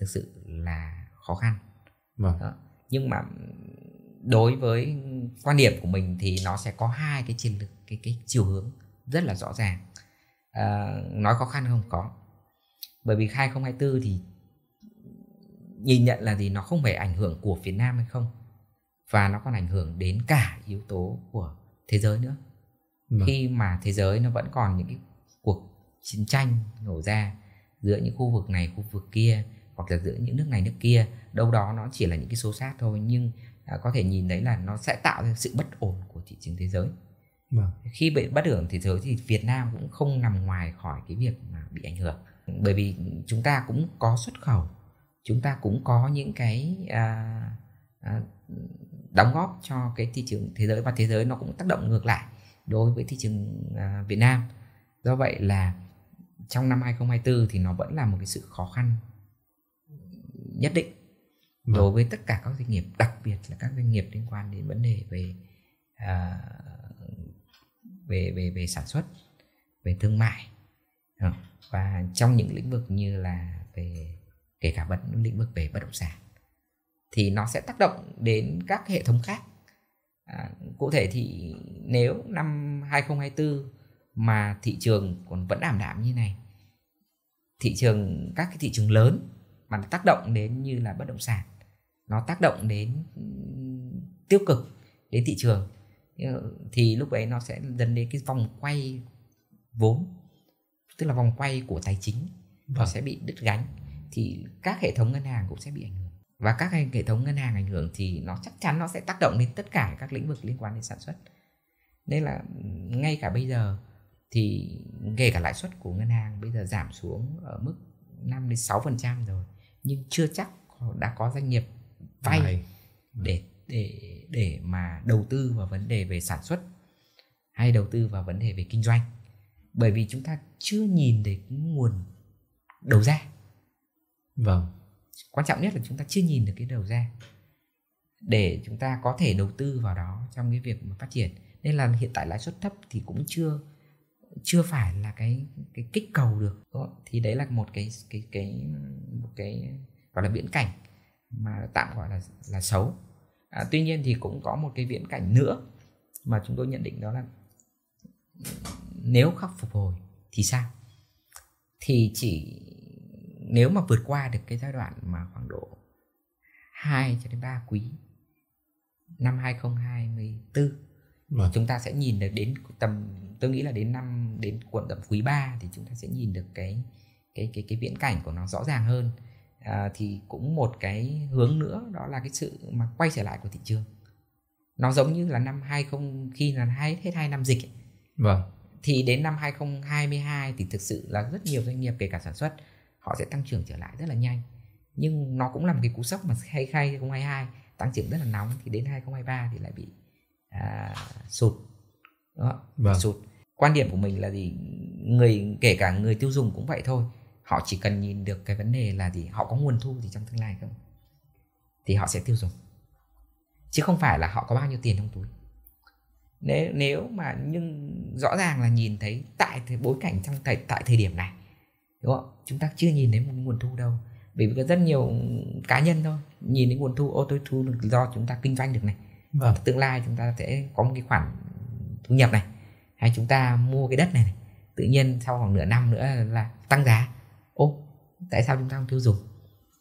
thực sự là khó khăn. Vâng. Đó. nhưng mà đối với quan điểm của mình thì nó sẽ có hai cái chiến lược cái cái chiều hướng rất là rõ ràng. À, nói khó khăn không? Có. Bởi vì 2024 thì nhìn nhận là gì? Nó không phải ảnh hưởng của Việt Nam hay không. Và nó còn ảnh hưởng đến cả yếu tố của thế giới nữa vâng. khi mà thế giới nó vẫn còn những cái cuộc chiến tranh nổ ra giữa những khu vực này khu vực kia hoặc là giữa những nước này nước kia đâu đó nó chỉ là những cái số sát thôi nhưng à, có thể nhìn thấy là nó sẽ tạo ra sự bất ổn của thị trường thế giới vâng. khi bị bất ổn thế giới thì Việt Nam cũng không nằm ngoài khỏi cái việc mà bị ảnh hưởng bởi vì chúng ta cũng có xuất khẩu chúng ta cũng có những cái à, à, đóng góp cho cái thị trường thế giới và thế giới nó cũng tác động ngược lại đối với thị trường à, Việt Nam. Do vậy là trong năm 2024 thì nó vẫn là một cái sự khó khăn nhất định vâng. đối với tất cả các doanh nghiệp đặc biệt là các doanh nghiệp liên quan đến vấn đề về à, về về về sản xuất về thương mại. Và trong những lĩnh vực như là về kể cả bất lĩnh vực về bất động sản thì nó sẽ tác động đến các hệ thống khác à, cụ thể thì nếu năm 2024 mà thị trường còn vẫn ảm đạm như này thị trường các cái thị trường lớn mà nó tác động đến như là bất động sản nó tác động đến tiêu cực đến thị trường thì lúc ấy nó sẽ dần đến cái vòng quay vốn tức là vòng quay của tài chính nó vâng. sẽ bị đứt gánh thì các hệ thống ngân hàng cũng sẽ bị ảnh hưởng và các hệ thống ngân hàng ảnh hưởng thì nó chắc chắn nó sẽ tác động đến tất cả các lĩnh vực liên quan đến sản xuất. Nên là ngay cả bây giờ thì kể cả lãi suất của ngân hàng bây giờ giảm xuống ở mức 5 đến 6 phần trăm rồi nhưng chưa chắc đã có doanh nghiệp vay để để để mà đầu tư vào vấn đề về sản xuất hay đầu tư vào vấn đề về kinh doanh. Bởi vì chúng ta chưa nhìn thấy nguồn đầu ra. Vâng quan trọng nhất là chúng ta chưa nhìn được cái đầu ra để chúng ta có thể đầu tư vào đó trong cái việc mà phát triển. Nên là hiện tại lãi suất thấp thì cũng chưa chưa phải là cái cái kích cầu được thì đấy là một cái cái cái một cái gọi là viễn cảnh mà tạm gọi là là xấu. À, tuy nhiên thì cũng có một cái viễn cảnh nữa mà chúng tôi nhận định đó là nếu khắc phục hồi thì sao? Thì chỉ nếu mà vượt qua được cái giai đoạn mà khoảng độ 2 cho đến 3 quý năm 2024 vâng. chúng ta sẽ nhìn được đến tầm tôi nghĩ là đến năm đến quận tầm quý 3 thì chúng ta sẽ nhìn được cái cái cái cái viễn cảnh của nó rõ ràng hơn à, thì cũng một cái hướng nữa đó là cái sự mà quay trở lại của thị trường nó giống như là năm 20 khi là hai hết hai năm dịch ấy. Vâng. Thì đến năm 2022 thì thực sự là rất nhiều doanh nghiệp kể cả sản xuất họ sẽ tăng trưởng trở lại rất là nhanh. Nhưng nó cũng là một cái cú sốc mà hay khai 2022 tăng trưởng rất là nóng thì đến 2023 thì lại bị à, sụt. Đó, vâng. sụt. Quan điểm của mình là gì? Người kể cả người tiêu dùng cũng vậy thôi. Họ chỉ cần nhìn được cái vấn đề là gì? Họ có nguồn thu gì trong tương lai không? Thì họ sẽ tiêu dùng. Chứ không phải là họ có bao nhiêu tiền trong túi nếu nếu mà nhưng rõ ràng là nhìn thấy tại bối cảnh trong thời, tại thời điểm này đúng không? Chúng ta chưa nhìn thấy một nguồn thu đâu. Bởi vì có rất nhiều cá nhân thôi. Nhìn thấy nguồn thu ô tôi thu được do chúng ta kinh doanh được này. Vâng. tương lai chúng ta sẽ có một cái khoản thu nhập này. Hay chúng ta mua cái đất này, này. Tự nhiên sau khoảng nửa năm nữa là tăng giá. Ô tại sao chúng ta không tiêu dùng?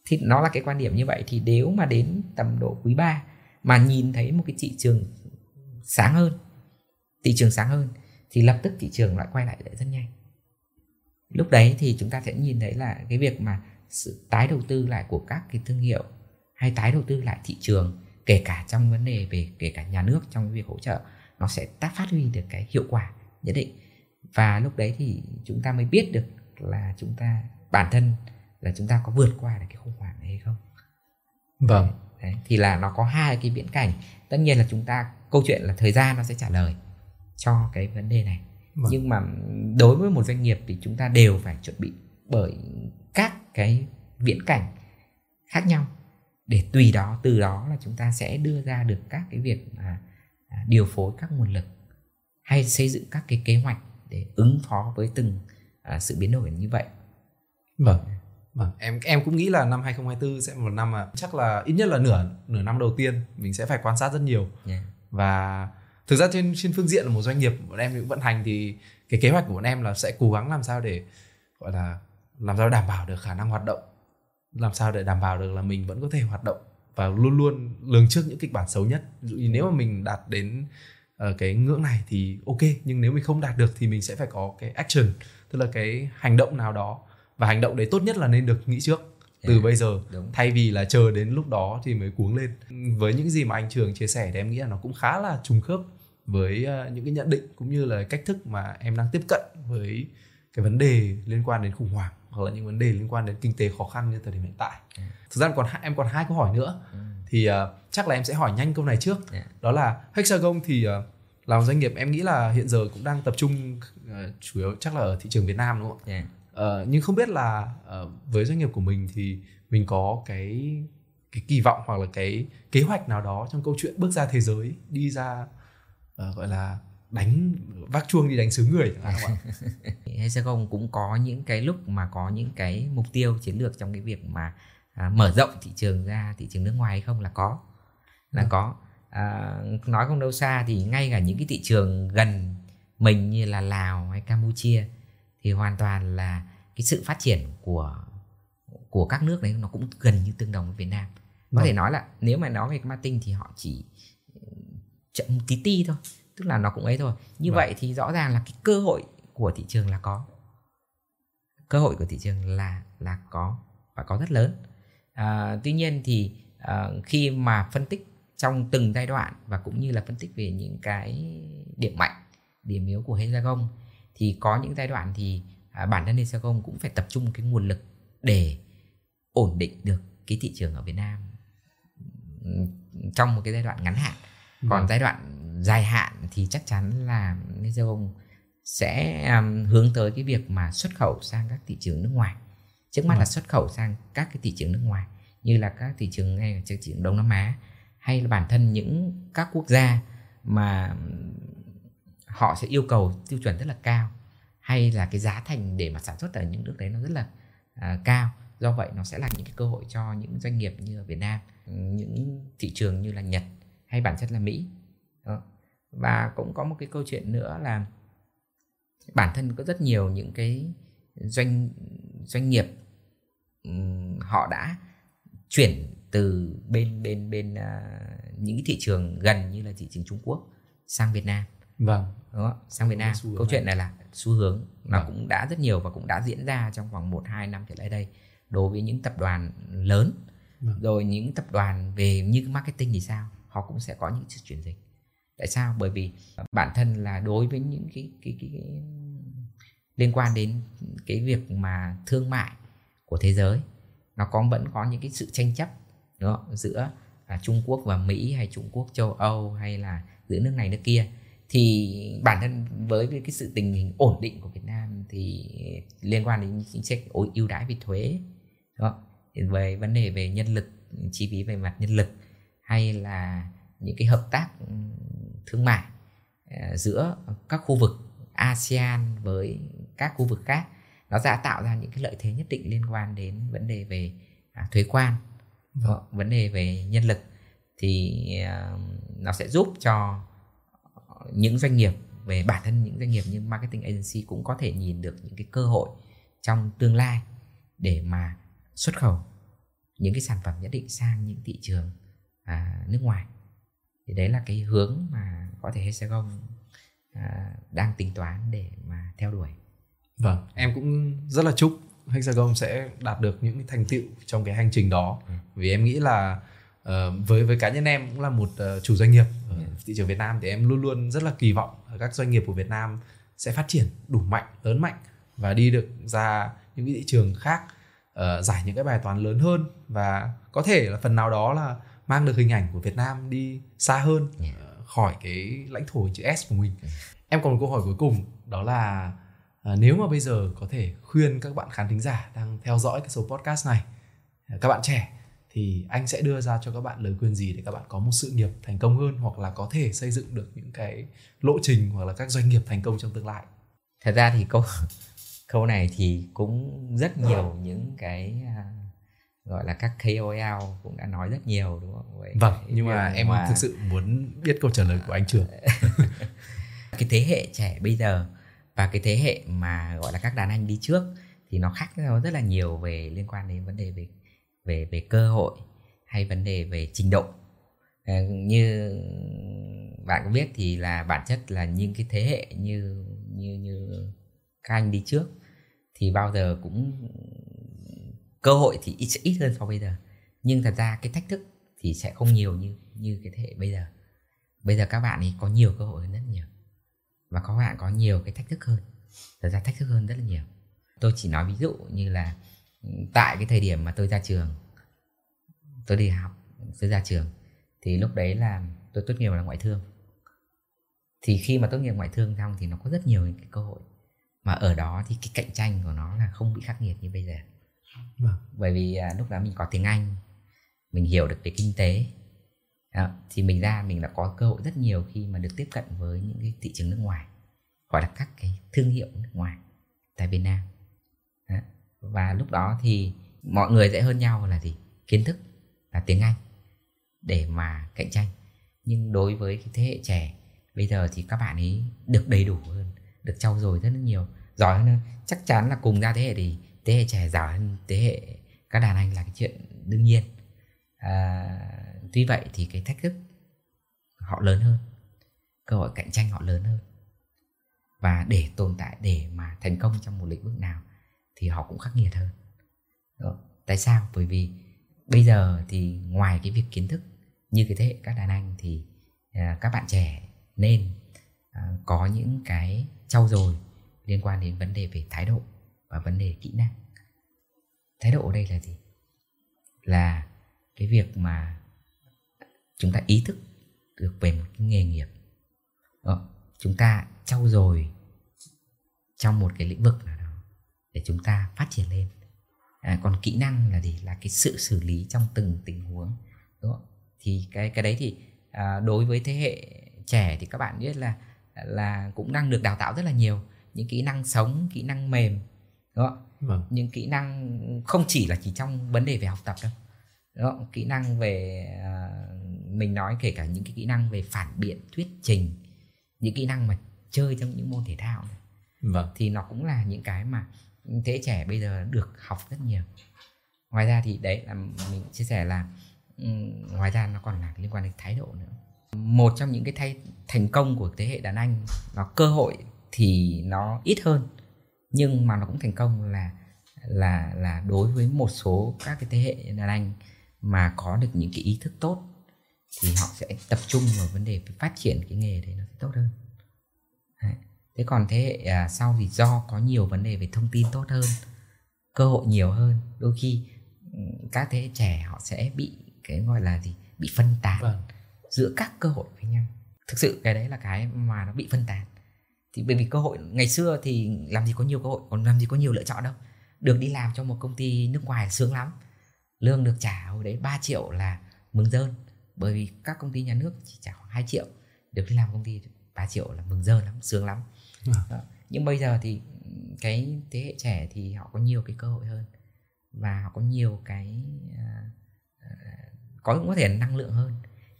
Thì nó là cái quan điểm như vậy. Thì nếu mà đến tầm độ quý 3 mà nhìn thấy một cái thị trường sáng hơn thị trường sáng hơn thì lập tức thị trường lại quay lại rất nhanh lúc đấy thì chúng ta sẽ nhìn thấy là cái việc mà sự tái đầu tư lại của các cái thương hiệu hay tái đầu tư lại thị trường kể cả trong vấn đề về kể cả nhà nước trong việc hỗ trợ nó sẽ tác phát huy được cái hiệu quả nhất định. Và lúc đấy thì chúng ta mới biết được là chúng ta bản thân là chúng ta có vượt qua được cái khủng hoảng này hay không. Vâng. Đấy, thì là nó có hai cái viễn cảnh. Tất nhiên là chúng ta câu chuyện là thời gian nó sẽ trả lời cho cái vấn đề này vâng. nhưng mà đối với một doanh nghiệp thì chúng ta đều phải chuẩn bị bởi các cái viễn cảnh khác nhau để tùy đó từ đó là chúng ta sẽ đưa ra được các cái việc mà à, điều phối các nguồn lực hay xây dựng các cái kế hoạch để ứng phó với từng à, sự biến đổi như vậy. Vâng. Vâng, em em cũng nghĩ là năm 2024 sẽ một năm mà chắc là ít nhất là nửa nửa năm đầu tiên mình sẽ phải quan sát rất nhiều. Yeah. Và thực ra trên trên phương diện là một doanh nghiệp bọn em vận hành thì cái kế hoạch của bọn em là sẽ cố gắng làm sao để gọi là làm sao đảm bảo được khả năng hoạt động làm sao để đảm bảo được là mình vẫn có thể hoạt động và luôn luôn lường trước những kịch bản xấu nhất. Ví dụ như nếu mà mình đạt đến uh, cái ngưỡng này thì ok nhưng nếu mình không đạt được thì mình sẽ phải có cái action tức là cái hành động nào đó. Và hành động đấy tốt nhất là nên được nghĩ trước từ yeah, bây giờ. đúng. thay vì là chờ đến lúc đó thì mới cuống lên. Với những gì mà anh trường chia sẻ thì em nghĩ là nó cũng khá là trùng khớp với uh, những cái nhận định cũng như là cách thức mà em đang tiếp cận với cái vấn đề liên quan đến khủng hoảng hoặc là những vấn đề liên quan đến kinh tế khó khăn như thời điểm hiện tại yeah. thực ra còn em còn hai câu hỏi nữa mm. thì uh, chắc là em sẽ hỏi nhanh câu này trước yeah. đó là hexagon thì uh, là một doanh nghiệp em nghĩ là hiện giờ cũng đang tập trung uh, chủ yếu chắc là ở thị trường Việt Nam đúng không ạ? Yeah. Uh, nhưng không biết là uh, với doanh nghiệp của mình thì mình có cái cái kỳ vọng hoặc là cái kế hoạch nào đó trong câu chuyện bước ra thế giới đi ra uh, gọi là đánh vác chuông đi đánh xứ người chẳng hạn không ạ? hay sẽ không cũng có những cái lúc mà có những cái mục tiêu chiến lược trong cái việc mà à, mở rộng thị trường ra thị trường nước ngoài hay không là có là ừ. có à, nói không đâu xa thì ngay cả những cái thị trường gần mình như là Lào hay Campuchia thì hoàn toàn là cái sự phát triển của của các nước đấy nó cũng gần như tương đồng với Việt Nam có thể vâng. nói là nếu mà nói về marketing thì họ chỉ chậm tí ti thôi tức là nó cũng ấy thôi. Như vâng. vậy thì rõ ràng là cái cơ hội của thị trường là có. Cơ hội của thị trường là là có và có rất lớn. À, tuy nhiên thì à, khi mà phân tích trong từng giai đoạn và cũng như là phân tích về những cái điểm mạnh điểm yếu của Hexagon thì có những giai đoạn thì à, bản thân Hexagon cũng phải tập trung cái nguồn lực để ổn định được cái thị trường ở Việt Nam trong một cái giai đoạn ngắn hạn còn ừ. giai đoạn dài hạn thì chắc chắn là Hexagon sẽ um, hướng tới cái việc mà xuất khẩu sang các thị trường nước ngoài trước mắt ừ. là xuất khẩu sang các cái thị trường nước ngoài như là các thị trường ngay thị trường Đông Nam Á hay là bản thân những các quốc gia mà họ sẽ yêu cầu tiêu chuẩn rất là cao hay là cái giá thành để mà sản xuất ở những nước đấy nó rất là à, cao do vậy nó sẽ là những cái cơ hội cho những doanh nghiệp như ở Việt Nam những thị trường như là Nhật hay bản chất là Mỹ. Đó. và cũng có một cái câu chuyện nữa là bản thân có rất nhiều những cái doanh doanh nghiệp họ đã chuyển từ bên bên bên uh, những thị trường gần như là thị trường Trung Quốc sang Việt Nam. Vâng. Đó sang Việt Nam. câu chuyện này là xu hướng nó vâng. cũng đã rất nhiều và cũng đã diễn ra trong vòng 1 2 năm trở lại đây đối với những tập đoàn lớn. Vâng. rồi những tập đoàn về như marketing thì sao họ cũng sẽ có những sự chuyển dịch. Tại sao? Bởi vì bản thân là đối với những cái cái, cái, cái liên quan đến cái việc mà thương mại của thế giới nó có vẫn có những cái sự tranh chấp đó giữa à, Trung Quốc và Mỹ hay Trung Quốc châu Âu hay là giữa nước này nước kia. Thì bản thân với cái sự tình hình ổn định của Việt Nam thì liên quan đến chính sách ưu đãi về thuế đó về vấn đề về nhân lực chi phí về mặt nhân lực hay là những cái hợp tác thương mại uh, giữa các khu vực ASEAN với các khu vực khác nó đã tạo ra những cái lợi thế nhất định liên quan đến vấn đề về à, thuế quan vâng. vấn đề về nhân lực thì uh, nó sẽ giúp cho những doanh nghiệp về bản thân những doanh nghiệp như marketing agency cũng có thể nhìn được những cái cơ hội trong tương lai để mà xuất khẩu những cái sản phẩm nhất định sang những thị trường à, nước ngoài thì đấy là cái hướng mà có thể Hexagon à, đang tính toán để mà theo đuổi vâng em cũng rất là chúc Hexagon sẽ đạt được những thành tựu trong cái hành trình đó ừ. vì em nghĩ là uh, với với cá nhân em cũng là một uh, chủ doanh nghiệp ở ừ. thị trường Việt Nam thì em luôn luôn rất là kỳ vọng các doanh nghiệp của Việt Nam sẽ phát triển đủ mạnh lớn mạnh và đi được ra những cái thị trường khác uh, giải những cái bài toán lớn hơn và có thể là phần nào đó là mang được hình ảnh của Việt Nam đi xa hơn yeah. uh, khỏi cái lãnh thổ chữ S của mình. Yeah. Em còn một câu hỏi cuối cùng đó là uh, nếu mà bây giờ có thể khuyên các bạn khán thính giả đang theo dõi cái số podcast này, uh, các bạn trẻ thì anh sẽ đưa ra cho các bạn lời khuyên gì để các bạn có một sự nghiệp thành công hơn hoặc là có thể xây dựng được những cái lộ trình hoặc là các doanh nghiệp thành công trong tương lai. Thật ra thì câu câu này thì cũng rất nhiều những cái gọi là các KOL cũng đã nói rất nhiều đúng không? Vậy vâng, nhưng mà em mà... thực sự muốn biết câu trả lời của anh Trường. cái thế hệ trẻ bây giờ và cái thế hệ mà gọi là các đàn anh đi trước thì nó khác nhau rất là nhiều về liên quan đến vấn đề về về về cơ hội hay vấn đề về trình độ à, như bạn có biết thì là bản chất là những cái thế hệ như như như các anh đi trước thì bao giờ cũng cơ hội thì ít ít hơn so bây giờ. Nhưng thật ra cái thách thức thì sẽ không nhiều như như cái thế hệ bây giờ. Bây giờ các bạn ấy có nhiều cơ hội hơn rất nhiều. Và các bạn có nhiều cái thách thức hơn. Thật ra thách thức hơn rất là nhiều. Tôi chỉ nói ví dụ như là ừ, tại cái thời điểm mà tôi ra trường, tôi đi học, tôi ra trường, thì lúc đấy là tôi tốt nghiệp là ngoại thương. Thì khi mà tốt nghiệp ngoại thương xong thì nó có rất nhiều những cái cơ hội. Mà ở đó thì cái cạnh tranh của nó là không bị khắc nghiệt như bây giờ vâng. bởi vì à, lúc đó mình có tiếng anh mình hiểu được về kinh tế đó, thì mình ra mình đã có cơ hội rất nhiều khi mà được tiếp cận với những cái thị trường nước ngoài gọi là các cái thương hiệu nước ngoài tại Việt Nam đó. và lúc đó thì mọi người dễ hơn nhau là gì kiến thức là tiếng Anh để mà cạnh tranh nhưng đối với cái thế hệ trẻ bây giờ thì các bạn ấy được đầy đủ hơn được trau dồi rất là nhiều giỏi hơn chắc chắn là cùng ra thế hệ thì thế hệ trẻ giỏi hơn thế hệ các đàn anh là cái chuyện đương nhiên. À, tuy vậy thì cái thách thức họ lớn hơn cơ hội cạnh tranh họ lớn hơn. Và để tồn tại để mà thành công trong một lĩnh vực nào thì họ cũng khắc nghiệt hơn. Đó. tại sao? Bởi vì bây giờ thì ngoài cái việc kiến thức như cái thế hệ các đàn anh thì à, các bạn trẻ nên à, có những cái trau dồi liên quan đến vấn đề về thái độ và vấn đề kỹ năng. Thái độ ở đây là gì? Là cái việc mà chúng ta ý thức được về một cái nghề nghiệp. Đó. chúng ta trau dồi trong một cái lĩnh vực nào đó để chúng ta phát triển lên. À, còn kỹ năng là gì? Là cái sự xử lý trong từng tình huống đúng không? thì cái cái đấy thì à, đối với thế hệ trẻ thì các bạn biết là là cũng đang được đào tạo rất là nhiều. Những kỹ năng sống kỹ năng mềm đúng không? Vâng. những kỹ năng không chỉ là chỉ trong vấn đề về học tập đâu đúng không? kỹ năng về uh, mình nói kể cả những cái kỹ năng về phản biện thuyết trình những kỹ năng mà chơi trong những môn thể thao này. Vâng. thì nó cũng là những cái mà thế trẻ bây giờ được học rất nhiều ngoài ra thì đấy là mình chia sẻ là um, ngoài ra nó còn là liên quan đến thái độ nữa một trong những cái thay thành công của thế hệ đàn anh nó cơ hội thì nó ít hơn nhưng mà nó cũng thành công là là là đối với một số các cái thế hệ đàn anh mà có được những cái ý thức tốt thì họ sẽ tập trung vào vấn đề phát triển cái nghề đấy nó sẽ tốt hơn đấy. thế còn thế hệ à, sau thì do có nhiều vấn đề về thông tin tốt hơn cơ hội nhiều hơn đôi khi các thế hệ trẻ họ sẽ bị cái gọi là gì bị phân tán vâng. giữa các cơ hội với nhau thực sự cái đấy là cái mà nó bị phân tán thì bởi vì cơ hội ngày xưa thì làm gì có nhiều cơ hội còn làm gì có nhiều lựa chọn đâu. Được đi làm cho một công ty nước ngoài sướng lắm. Lương được trả hồi đấy 3 triệu là mừng rơn. Bởi vì các công ty nhà nước chỉ trả khoảng 2 triệu. Được đi làm công ty 3 triệu là mừng rơn lắm sướng lắm. À. nhưng bây giờ thì cái thế hệ trẻ thì họ có nhiều cái cơ hội hơn. Và họ có nhiều cái uh, có cũng có thể năng lượng hơn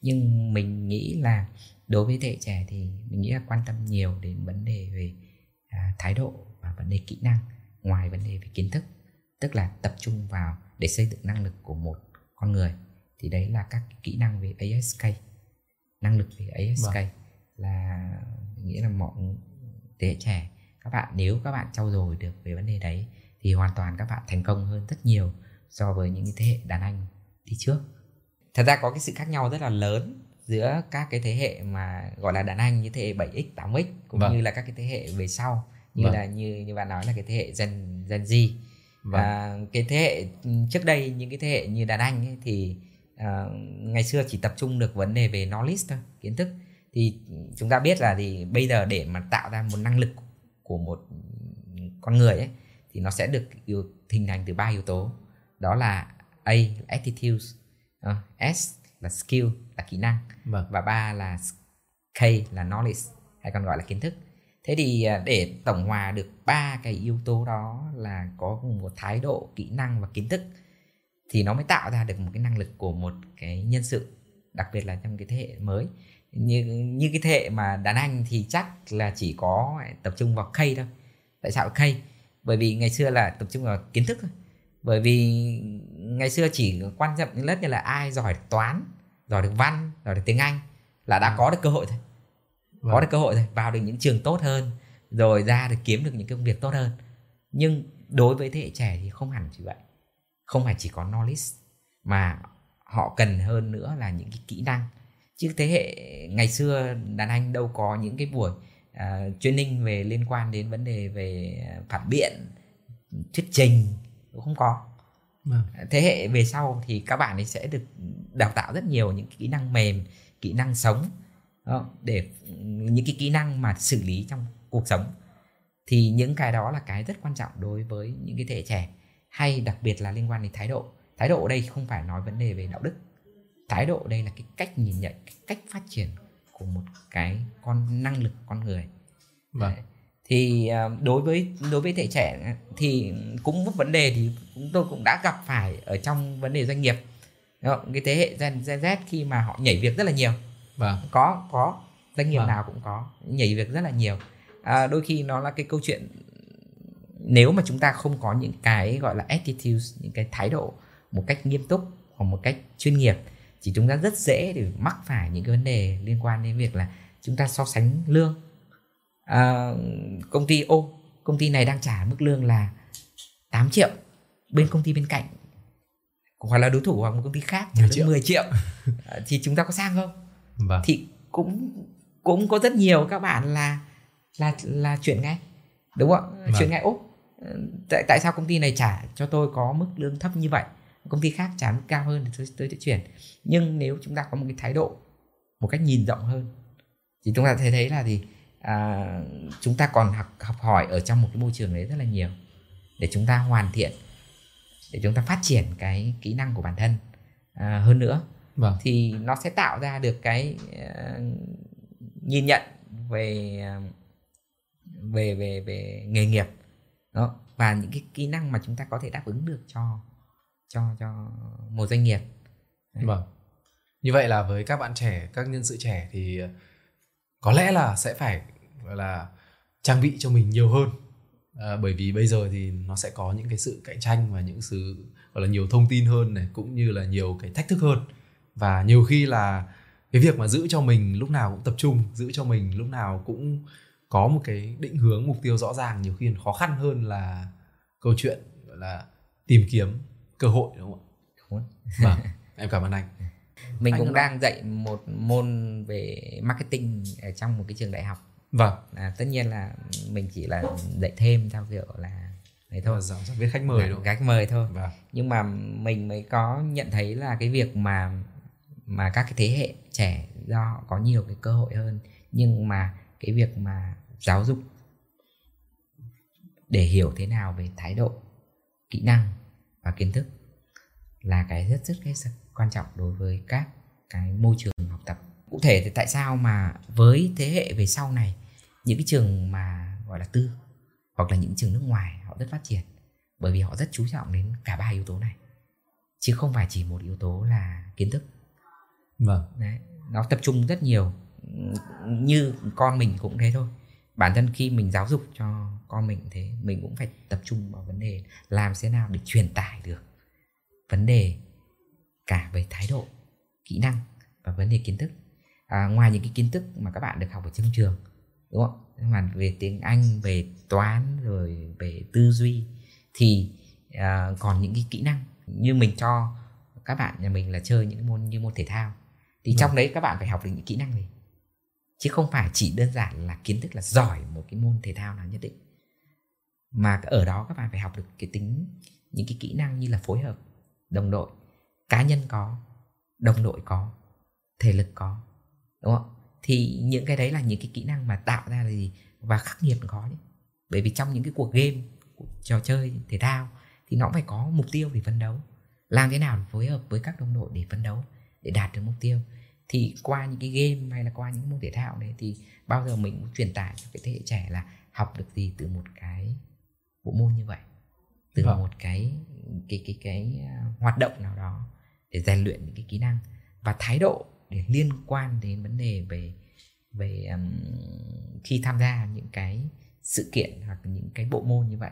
nhưng mình nghĩ là đối với thế hệ trẻ thì mình nghĩ là quan tâm nhiều đến vấn đề về à, thái độ và vấn đề kỹ năng ngoài vấn đề về kiến thức. Tức là tập trung vào để xây dựng năng lực của một con người thì đấy là các kỹ năng về ASK năng lực về ASK vâng. là nghĩa là mọi thế hệ trẻ các bạn nếu các bạn trau dồi được về vấn đề đấy thì hoàn toàn các bạn thành công hơn rất nhiều so với những thế hệ đàn anh đi trước thật ra có cái sự khác nhau rất là lớn giữa các cái thế hệ mà gọi là đàn anh như thế hệ 7x 8x cũng vâng. như là các cái thế hệ về sau như vâng. là như như bạn nói là cái thế hệ Gen Gen Z vâng. và cái thế hệ trước đây những cái thế hệ như đàn anh ấy, thì uh, ngày xưa chỉ tập trung được vấn đề về knowledge thôi kiến thức thì chúng ta biết là thì bây giờ để mà tạo ra một năng lực của một con người ấy thì nó sẽ được hình thành từ ba yếu tố đó là A là attitude uh, S là skill là kỹ năng vâng. và ba là K là knowledge hay còn gọi là kiến thức. Thế thì à, để tổng hòa được ba cái yếu tố đó là có một thái độ kỹ năng và kiến thức thì nó mới tạo ra được một cái năng lực của một cái nhân sự đặc biệt là trong cái thế hệ mới. Như như cái thế hệ mà đàn anh thì chắc là chỉ có tập trung vào K thôi. Tại sao K? Bởi vì ngày xưa là tập trung vào kiến thức thôi bởi vì ngày xưa chỉ quan trọng những lớp như là ai giỏi toán giỏi được văn giỏi được tiếng anh là đã ừ. có được cơ hội thôi vâng. có được cơ hội thôi vào được những trường tốt hơn rồi ra được kiếm được những công việc tốt hơn nhưng đối với thế hệ trẻ thì không hẳn như vậy không phải chỉ có knowledge mà họ cần hơn nữa là những cái kỹ năng chứ thế hệ ngày xưa đàn anh đâu có những cái buổi uh, training về liên quan đến vấn đề về phản biện thuyết trình cũng không có. Vâng. thế hệ về sau thì các bạn ấy sẽ được đào tạo rất nhiều những kỹ năng mềm kỹ năng sống đó, để những cái kỹ năng mà xử lý trong cuộc sống. Thì những cái đó là cái rất quan trọng đối với những cái thế hệ trẻ hay đặc biệt là liên quan đến thái độ. Thái độ ở đây không phải nói vấn đề về đạo đức. Thái độ ở đây là cái cách nhìn nhận cái cách phát triển của một cái con năng lực con người. Vâng. Thì à, đối với đối với thế trẻ thì cũng một vấn đề thì chúng tôi cũng đã gặp phải ở trong vấn đề doanh nghiệp cái thế hệ Gen, Gen Z khi mà họ nhảy việc rất là nhiều vâng. có có doanh nghiệp vâng. nào cũng có nhảy việc rất là nhiều à, đôi khi nó là cái câu chuyện nếu mà chúng ta không có những cái gọi là attitude những cái thái độ một cách nghiêm túc hoặc một cách chuyên nghiệp thì chúng ta rất dễ để mắc phải những cái vấn đề liên quan đến việc là chúng ta so sánh lương à, công ty ô công ty này đang trả mức lương là 8 triệu bên công ty bên cạnh. Hoặc là đối thủ hoặc một công ty khác trả 10 triệu, 10 triệu. À, thì chúng ta có sang không? Vâng. thì cũng cũng có rất nhiều các bạn là là là chuyển ngay đúng không vâng. chuyển ngay. Úc tại tại sao công ty này trả cho tôi có mức lương thấp như vậy? Công ty khác trả mức cao hơn thì tôi, tôi sẽ chuyển. Nhưng nếu chúng ta có một cái thái độ một cách nhìn rộng hơn thì chúng ta thấy thấy là thì à, chúng ta còn học học hỏi ở trong một cái môi trường đấy rất là nhiều để chúng ta hoàn thiện để chúng ta phát triển cái kỹ năng của bản thân à, hơn nữa vâng. thì nó sẽ tạo ra được cái uh, nhìn nhận về về về về nghề nghiệp đó và những cái kỹ năng mà chúng ta có thể đáp ứng được cho cho cho một doanh nghiệp Đấy. vâng như vậy là với các bạn trẻ các nhân sự trẻ thì có lẽ là sẽ phải gọi là trang bị cho mình nhiều hơn. À, bởi vì bây giờ thì nó sẽ có những cái sự cạnh tranh và những sự gọi là nhiều thông tin hơn này cũng như là nhiều cái thách thức hơn. Và nhiều khi là cái việc mà giữ cho mình lúc nào cũng tập trung giữ cho mình lúc nào cũng có một cái định hướng mục tiêu rõ ràng nhiều khi khó khăn hơn là câu chuyện gọi là tìm kiếm cơ hội đúng không ạ? Vâng em cảm ơn anh. Mình anh cũng đang dạy một môn về marketing ở trong một cái trường đại học vâng. À, tất nhiên là mình chỉ là dạy thêm theo kiểu là đấy thôi. Giảng vâng, viết khách mời đúng khách mời thôi. Vâng. nhưng mà mình mới có nhận thấy là cái việc mà mà các cái thế hệ trẻ do có nhiều cái cơ hội hơn. Nhưng mà cái việc mà giáo dục để hiểu thế nào về thái độ kỹ năng và kiến thức là cái rất rất rất quan trọng đối với các cái môi trường học tập. Cụ thể thì tại sao mà với thế hệ về sau này những cái trường mà gọi là tư hoặc là những trường nước ngoài họ rất phát triển bởi vì họ rất chú trọng đến cả ba yếu tố này chứ không phải chỉ một yếu tố là kiến thức. Vâng. Đấy nó tập trung rất nhiều như con mình cũng thế thôi. Bản thân khi mình giáo dục cho con mình thế mình cũng phải tập trung vào vấn đề làm thế nào để truyền tải được vấn đề cả về thái độ kỹ năng và vấn đề kiến thức. À, ngoài những cái kiến thức mà các bạn được học ở trong trường đúng không? Mà về tiếng anh về toán rồi về tư duy thì à, còn những cái kỹ năng như mình cho các bạn nhà mình là chơi những môn như môn thể thao. Thì ừ. trong đấy các bạn phải học được những kỹ năng gì? Chứ không phải chỉ đơn giản là kiến thức là giỏi một cái môn thể thao nào nhất định. Mà ở đó các bạn phải học được cái tính những cái kỹ năng như là phối hợp đồng đội cá nhân có đồng đội có thể lực có. Đúng không thì những cái đấy là những cái kỹ năng mà tạo ra là gì? Và khắc nghiệt có nhé. Bởi vì trong những cái cuộc game cuộc trò chơi thể thao thì nó cũng phải có mục tiêu để phấn đấu. Làm thế nào để phối hợp với các đồng đội để phấn đấu để đạt được mục tiêu? Thì qua những cái game hay là qua những môn thể thao này thì bao giờ mình cũng truyền tải cho cái thế hệ trẻ là học được gì từ một cái bộ môn như vậy? Từ vâng. một cái cái cái cái à, hoạt động nào đó để rèn luyện những cái kỹ năng. Và thái độ để liên quan đến vấn đề về về um, khi tham gia những cái sự kiện hoặc những cái bộ môn như vậy.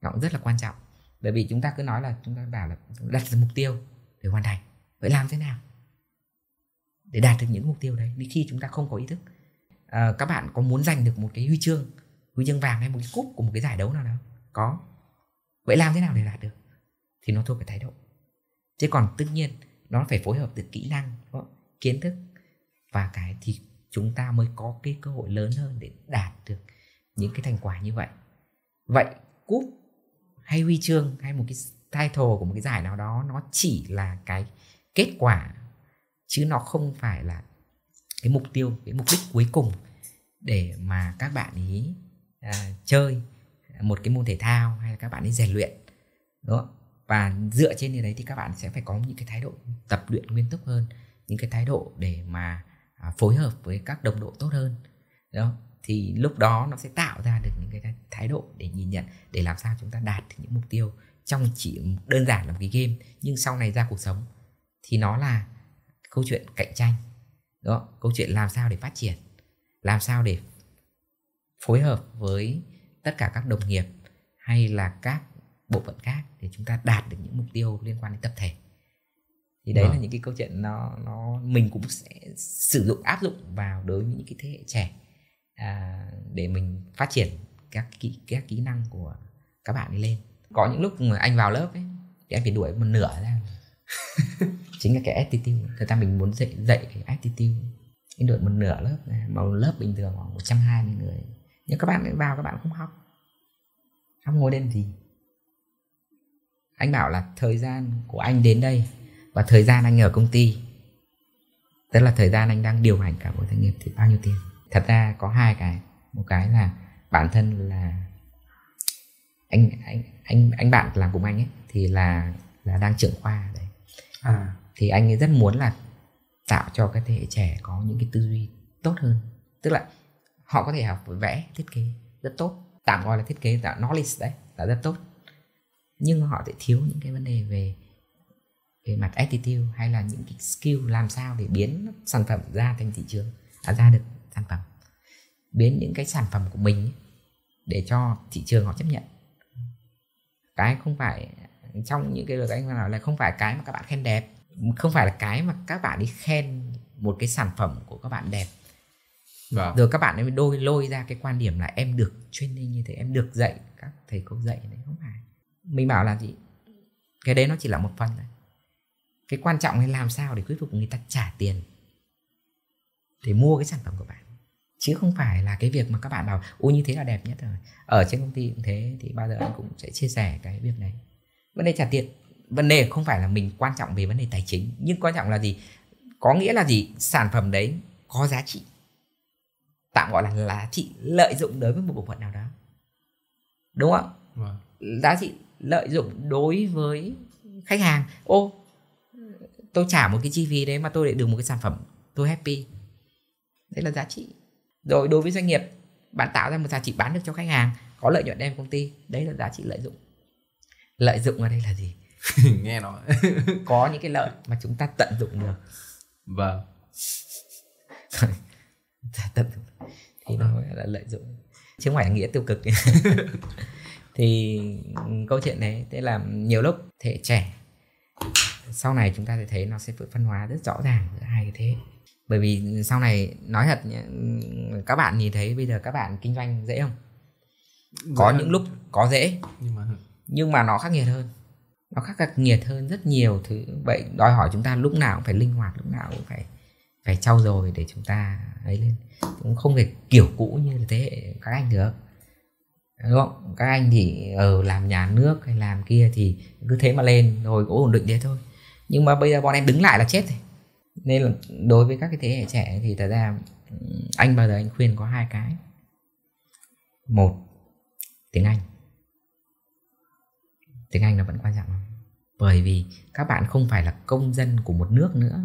Nó cũng rất là quan trọng. Bởi vì chúng ta cứ nói là chúng ta bảo là đặt ra mục tiêu để hoàn thành. Vậy làm thế nào để đạt được những mục tiêu đấy? Khi chúng ta không có ý thức à, các bạn có muốn giành được một cái huy chương huy chương vàng hay một cái cúp của một cái giải đấu nào đó? Có. Vậy làm thế nào để đạt được? Thì nó thuộc về thái độ. Chứ còn tất nhiên nó phải phối hợp được kỹ năng kiến thức. Và cái thì chúng ta mới có cái cơ hội lớn hơn để đạt được những cái thành quả như vậy. Vậy cúp hay huy chương hay một cái title của một cái giải nào đó nó chỉ là cái kết quả chứ nó không phải là cái mục tiêu cái mục đích cuối cùng để mà các bạn ý à, chơi một cái môn thể thao hay là các bạn ấy rèn luyện đó và dựa trên điều đấy thì các bạn sẽ phải có những cái thái độ tập luyện nguyên túc hơn những cái thái độ để mà à, phối hợp với các đồng đội tốt hơn. Đó thì lúc đó nó sẽ tạo ra được những cái thái độ để nhìn nhận để làm sao chúng ta đạt được những mục tiêu trong chỉ đơn giản là một cái game nhưng sau này ra cuộc sống. Thì nó là câu chuyện cạnh tranh đó câu chuyện làm sao để phát triển làm sao để phối hợp với tất cả các đồng nghiệp hay là các bộ phận khác để chúng ta đạt được những mục tiêu liên quan đến tập thể thì đấy vâng. là những cái câu chuyện nó nó mình cũng sẽ sử dụng áp dụng vào đối với những cái thế hệ trẻ à, để mình phát triển các kỹ các kỹ năng của các bạn đi lên. Có những lúc mà anh vào lớp ấy thì anh phải đuổi một nửa ra. Chính là cái attitude. Người ta mình muốn dạy dạy cái attitude. Anh đuổi một nửa lớp này mà lớp bình thường khoảng 120 người. Nhưng các bạn vào các bạn không học. Không ngồi lên gì? Anh bảo là thời gian của anh đến đây và thời gian anh ở công ty tức là thời gian anh đang điều hành cả một doanh nghiệp thì bao nhiêu tiền? Thật ra có hai cái. Một cái là bản thân là anh anh anh anh bạn làm cùng anh ấy thì là là đang trưởng khoa đấy. À. thì anh ấy rất muốn là tạo cho các thế hệ trẻ có những cái tư duy tốt hơn. Tức là họ có thể học vẽ thiết kế rất tốt. Tạm gọi là thiết kế tạo knowledge đấy là rất tốt. Nhưng họ sẽ thiếu những cái vấn đề về về mặt attitude hay là những cái skill làm sao để biến sản phẩm ra thành thị trường à, ra được sản phẩm. Biến những cái sản phẩm của mình ấy, để cho thị trường họ chấp nhận. Cái không phải trong những cái lời anh nói là không phải cái mà các bạn khen đẹp không phải là cái mà các bạn đi khen một cái sản phẩm của các bạn đẹp. Vâng. rồi các bạn ấy đôi lôi ra cái quan điểm là em được training như thế em được dạy các thầy cô dạy đấy không phải. Mình bảo là gì? Cái đấy nó chỉ là một phần thôi cái quan trọng là làm sao để thuyết phục người ta trả tiền để mua cái sản phẩm của bạn. Chứ không phải là cái việc mà các bạn bảo ôi như thế là đẹp nhất rồi. Ở trên công ty cũng thế thì bao giờ anh cũng sẽ chia sẻ cái việc này vấn đề trả tiền vấn đề không phải là mình quan trọng về vấn đề tài chính nhưng quan trọng là gì? Có nghĩa là gì? Sản phẩm đấy có giá trị. Tạm gọi là giá trị lợi dụng đối với một bộ phận nào đó. Đúng không? Wow. Vâng. giá trị lợi dụng đối với khách hàng. Ô tôi trả một cái chi phí đấy mà tôi để được một cái sản phẩm tôi happy. Đấy là giá trị. Rồi đối với doanh nghiệp bạn tạo ra một giá trị bán được cho khách hàng có lợi nhuận đem công ty đấy là giá trị lợi dụng. Lợi dụng ở đây là gì? Nghe nó có những cái lợi mà chúng ta tận dụng được. Vâng. Tận dụng. Thì nó là lợi dụng. Chứ không phải là nghĩa tiêu cực thì câu chuyện đấy thế là nhiều lúc thế trẻ sau này chúng ta sẽ thấy nó sẽ phân hóa rất rõ ràng giữa hai cái thế. Bởi vì sau này nói thật nhé, các bạn nhìn thấy bây giờ các bạn kinh doanh dễ không? Có dễ những lúc có dễ nhưng mà nhưng mà nó khắc nghiệt hơn. Nó khắc nghiệt hơn rất nhiều thứ. Vậy đòi hỏi chúng ta lúc nào cũng phải linh hoạt lúc nào cũng phải phải trau dồi để chúng ta ấy lên. Cũng không thể kiểu cũ như thế hệ các anh được. Đúng không? Các anh thì ở làm nhà nước hay làm kia thì cứ thế mà lên rồi cũng ổn định thế thôi nhưng mà bây giờ bọn em đứng lại là chết rồi. Nên là đối với các cái thế hệ trẻ thì thật ra anh bao giờ anh khuyên có hai cái. Một, tiếng anh. Tiếng anh là vẫn quan trọng bởi vì các bạn không phải là công dân của một nước nữa.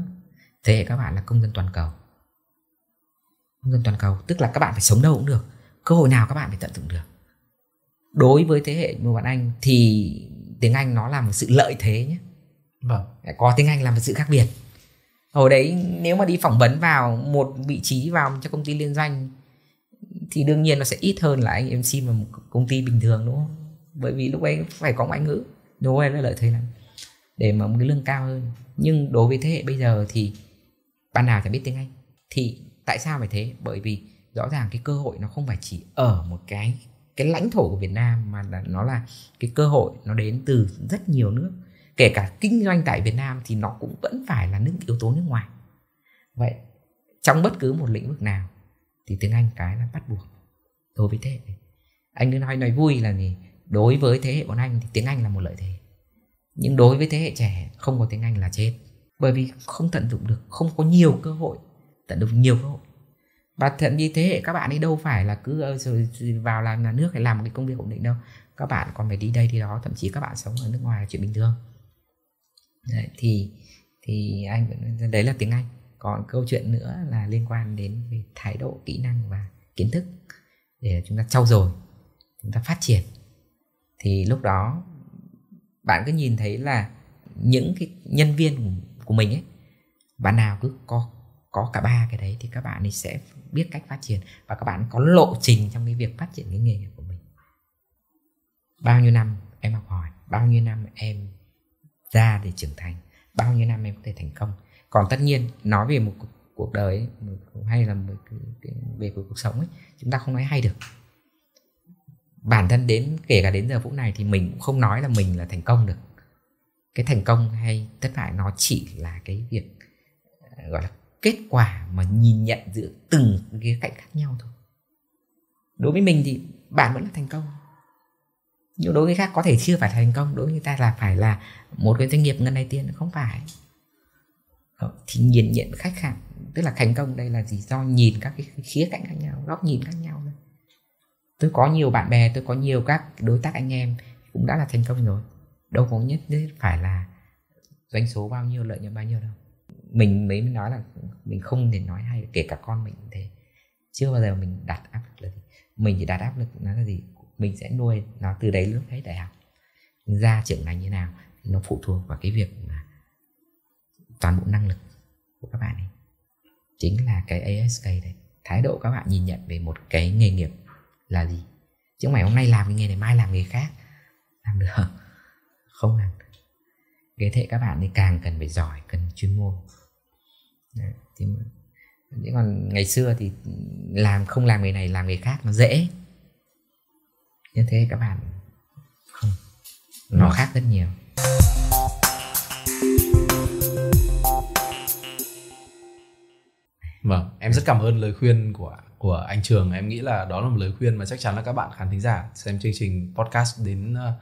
Thế hệ các bạn là công dân toàn cầu. Công dân toàn cầu, tức là các bạn phải sống đâu cũng được. Cơ hội nào các bạn phải tận dụng được. Đối với thế hệ của bạn anh thì tiếng anh nó là một sự lợi thế nhé vâng. Có tiếng anh là một sự khác biệt. Hồi đấy nếu mà đi phỏng vấn vào một vị trí vào cho công ty liên doanh, thì đương nhiên nó sẽ ít hơn là anh MC mà một công ty bình thường, đúng không? Bởi vì lúc ấy phải có ngoại ngữ. Đối với lợi thế lắm. Để mà một cái lương cao hơn. Nhưng đối với thế hệ bây giờ thì bạn nào chả biết tiếng anh. Thì tại sao phải thế? Bởi vì rõ ràng cái cơ hội nó không phải chỉ ở một cái cái lãnh thổ của Việt Nam mà là nó là cái cơ hội nó đến từ rất nhiều nước kể cả kinh doanh tại Việt Nam thì nó cũng vẫn phải là những yếu tố nước ngoài. Vậy trong bất cứ một lĩnh vực nào thì tiếng Anh cái là bắt buộc đối với thế hệ. Anh cứ nói nói vui là gì? Đối với thế hệ bọn anh thì tiếng Anh là một lợi thế. Nhưng đối với thế hệ trẻ, không có tiếng Anh là chết. Bởi vì không tận dụng được, không có nhiều cơ hội, tận dụng nhiều cơ hội. Và thậm chí thế hệ các bạn ấy đâu phải là cứ ờ, rồi vào làm nhà nước hay làm một cái công việc ổn định đâu. Các bạn còn phải đi đây đi đó, thậm chí các bạn sống ở nước ngoài là chuyện bình thường đấy, thì thì anh vẫn đấy là tiếng Anh. Còn câu chuyện nữa là liên quan đến về thái độ kỹ năng và kiến thức để chúng ta trau dồi chúng ta phát triển. Thì lúc đó bạn cứ nhìn thấy là những cái nhân viên của mình ấy bạn nào cứ có có cả ba cái đấy thì các bạn ấy sẽ biết cách phát triển và các bạn có lộ trình trong cái việc phát triển cái nghề nghiệp của mình. Bao nhiêu năm em học hỏi bao nhiêu năm em ra để trưởng thành. Bao nhiêu năm em có thể thành công. Còn tất nhiên nói về một cuộc đời ấy, hay là một cái, cái, về cuộc sống ấy chúng ta không nói hay được. Bản thân đến kể cả đến giờ phút này thì mình cũng không nói là mình là thành công được. Cái thành công hay thất bại nó chỉ là cái việc ờ, gọi là kết quả mà nhìn nhận giữa từng khía cạnh khác nhau thôi. Đối với mình thì bạn vẫn là thành công. Nhưng đối với khác có thể chưa phải thành công đối với người ta là phải là một cái doanh nghiệp ngân này tiền không phải. Thì nhìn nhận khách hàng, tức là thành công đây là gì? Do nhìn các cái khía cạnh khác nhau, góc nhìn khác nhau thôi. Tôi có nhiều bạn bè, tôi có nhiều các đối tác anh em cũng đã là thành công rồi. Đâu có nhất thiết phải là doanh số bao nhiêu, lợi nhuận bao nhiêu đâu. Mình mới nói là mình không thể nói hay, kể cả con mình thế. Chưa bao giờ mình đặt áp lực là gì. Mình chỉ đặt áp lực nó là gì? Mình sẽ nuôi nó từ đấy lúc hết đại học. Ra trưởng ngành như nào? Nó phụ thuộc vào cái việc mà toàn bộ năng lực của các bạn ấy. Chính là cái ASK đấy. Thái độ các bạn nhìn nhận về một cái nghề nghiệp là gì? Chứ mày hôm nay làm cái nghề này mai làm nghề khác. Làm được không? Làm được. Cái thế các bạn thì càng cần phải giỏi cần chuyên môn. Đấy, thì mà, còn ngày xưa thì làm không làm nghề này làm nghề khác nó dễ. Như thế các bạn không. Nó khác rất nhiều Vâng, em rất cảm ơn lời khuyên của của anh Trường. Em nghĩ là đó là một lời khuyên mà chắc chắn là các bạn khán thính giả xem chương trình podcast đến uh,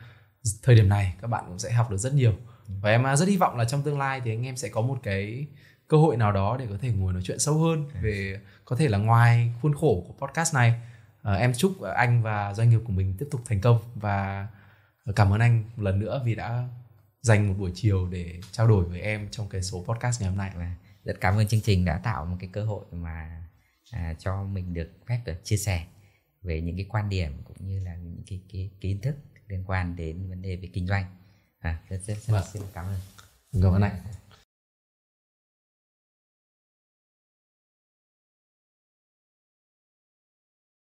thời điểm này các bạn cũng sẽ học được rất nhiều. Và em uh, rất hy vọng là trong tương lai thì anh em sẽ có một cái cơ hội nào đó để có thể ngồi nói chuyện sâu hơn về có thể là ngoài khuôn khổ của podcast này. Uh, em chúc anh và doanh nghiệp của mình tiếp tục thành công và cảm ơn anh một lần nữa vì đã dành một buổi chiều để trao đổi với em trong cái số podcast ngày hôm nay. Và rất cảm ơn chương trình đã tạo một cái cơ hội mà à, cho mình được phép được chia sẻ về những cái quan điểm cũng như là những cái, cái, cái kiến thức liên quan đến vấn đề về kinh doanh. À, rất, rất, rất, Vâng. xin cảm ơn. Cảm ơn anh.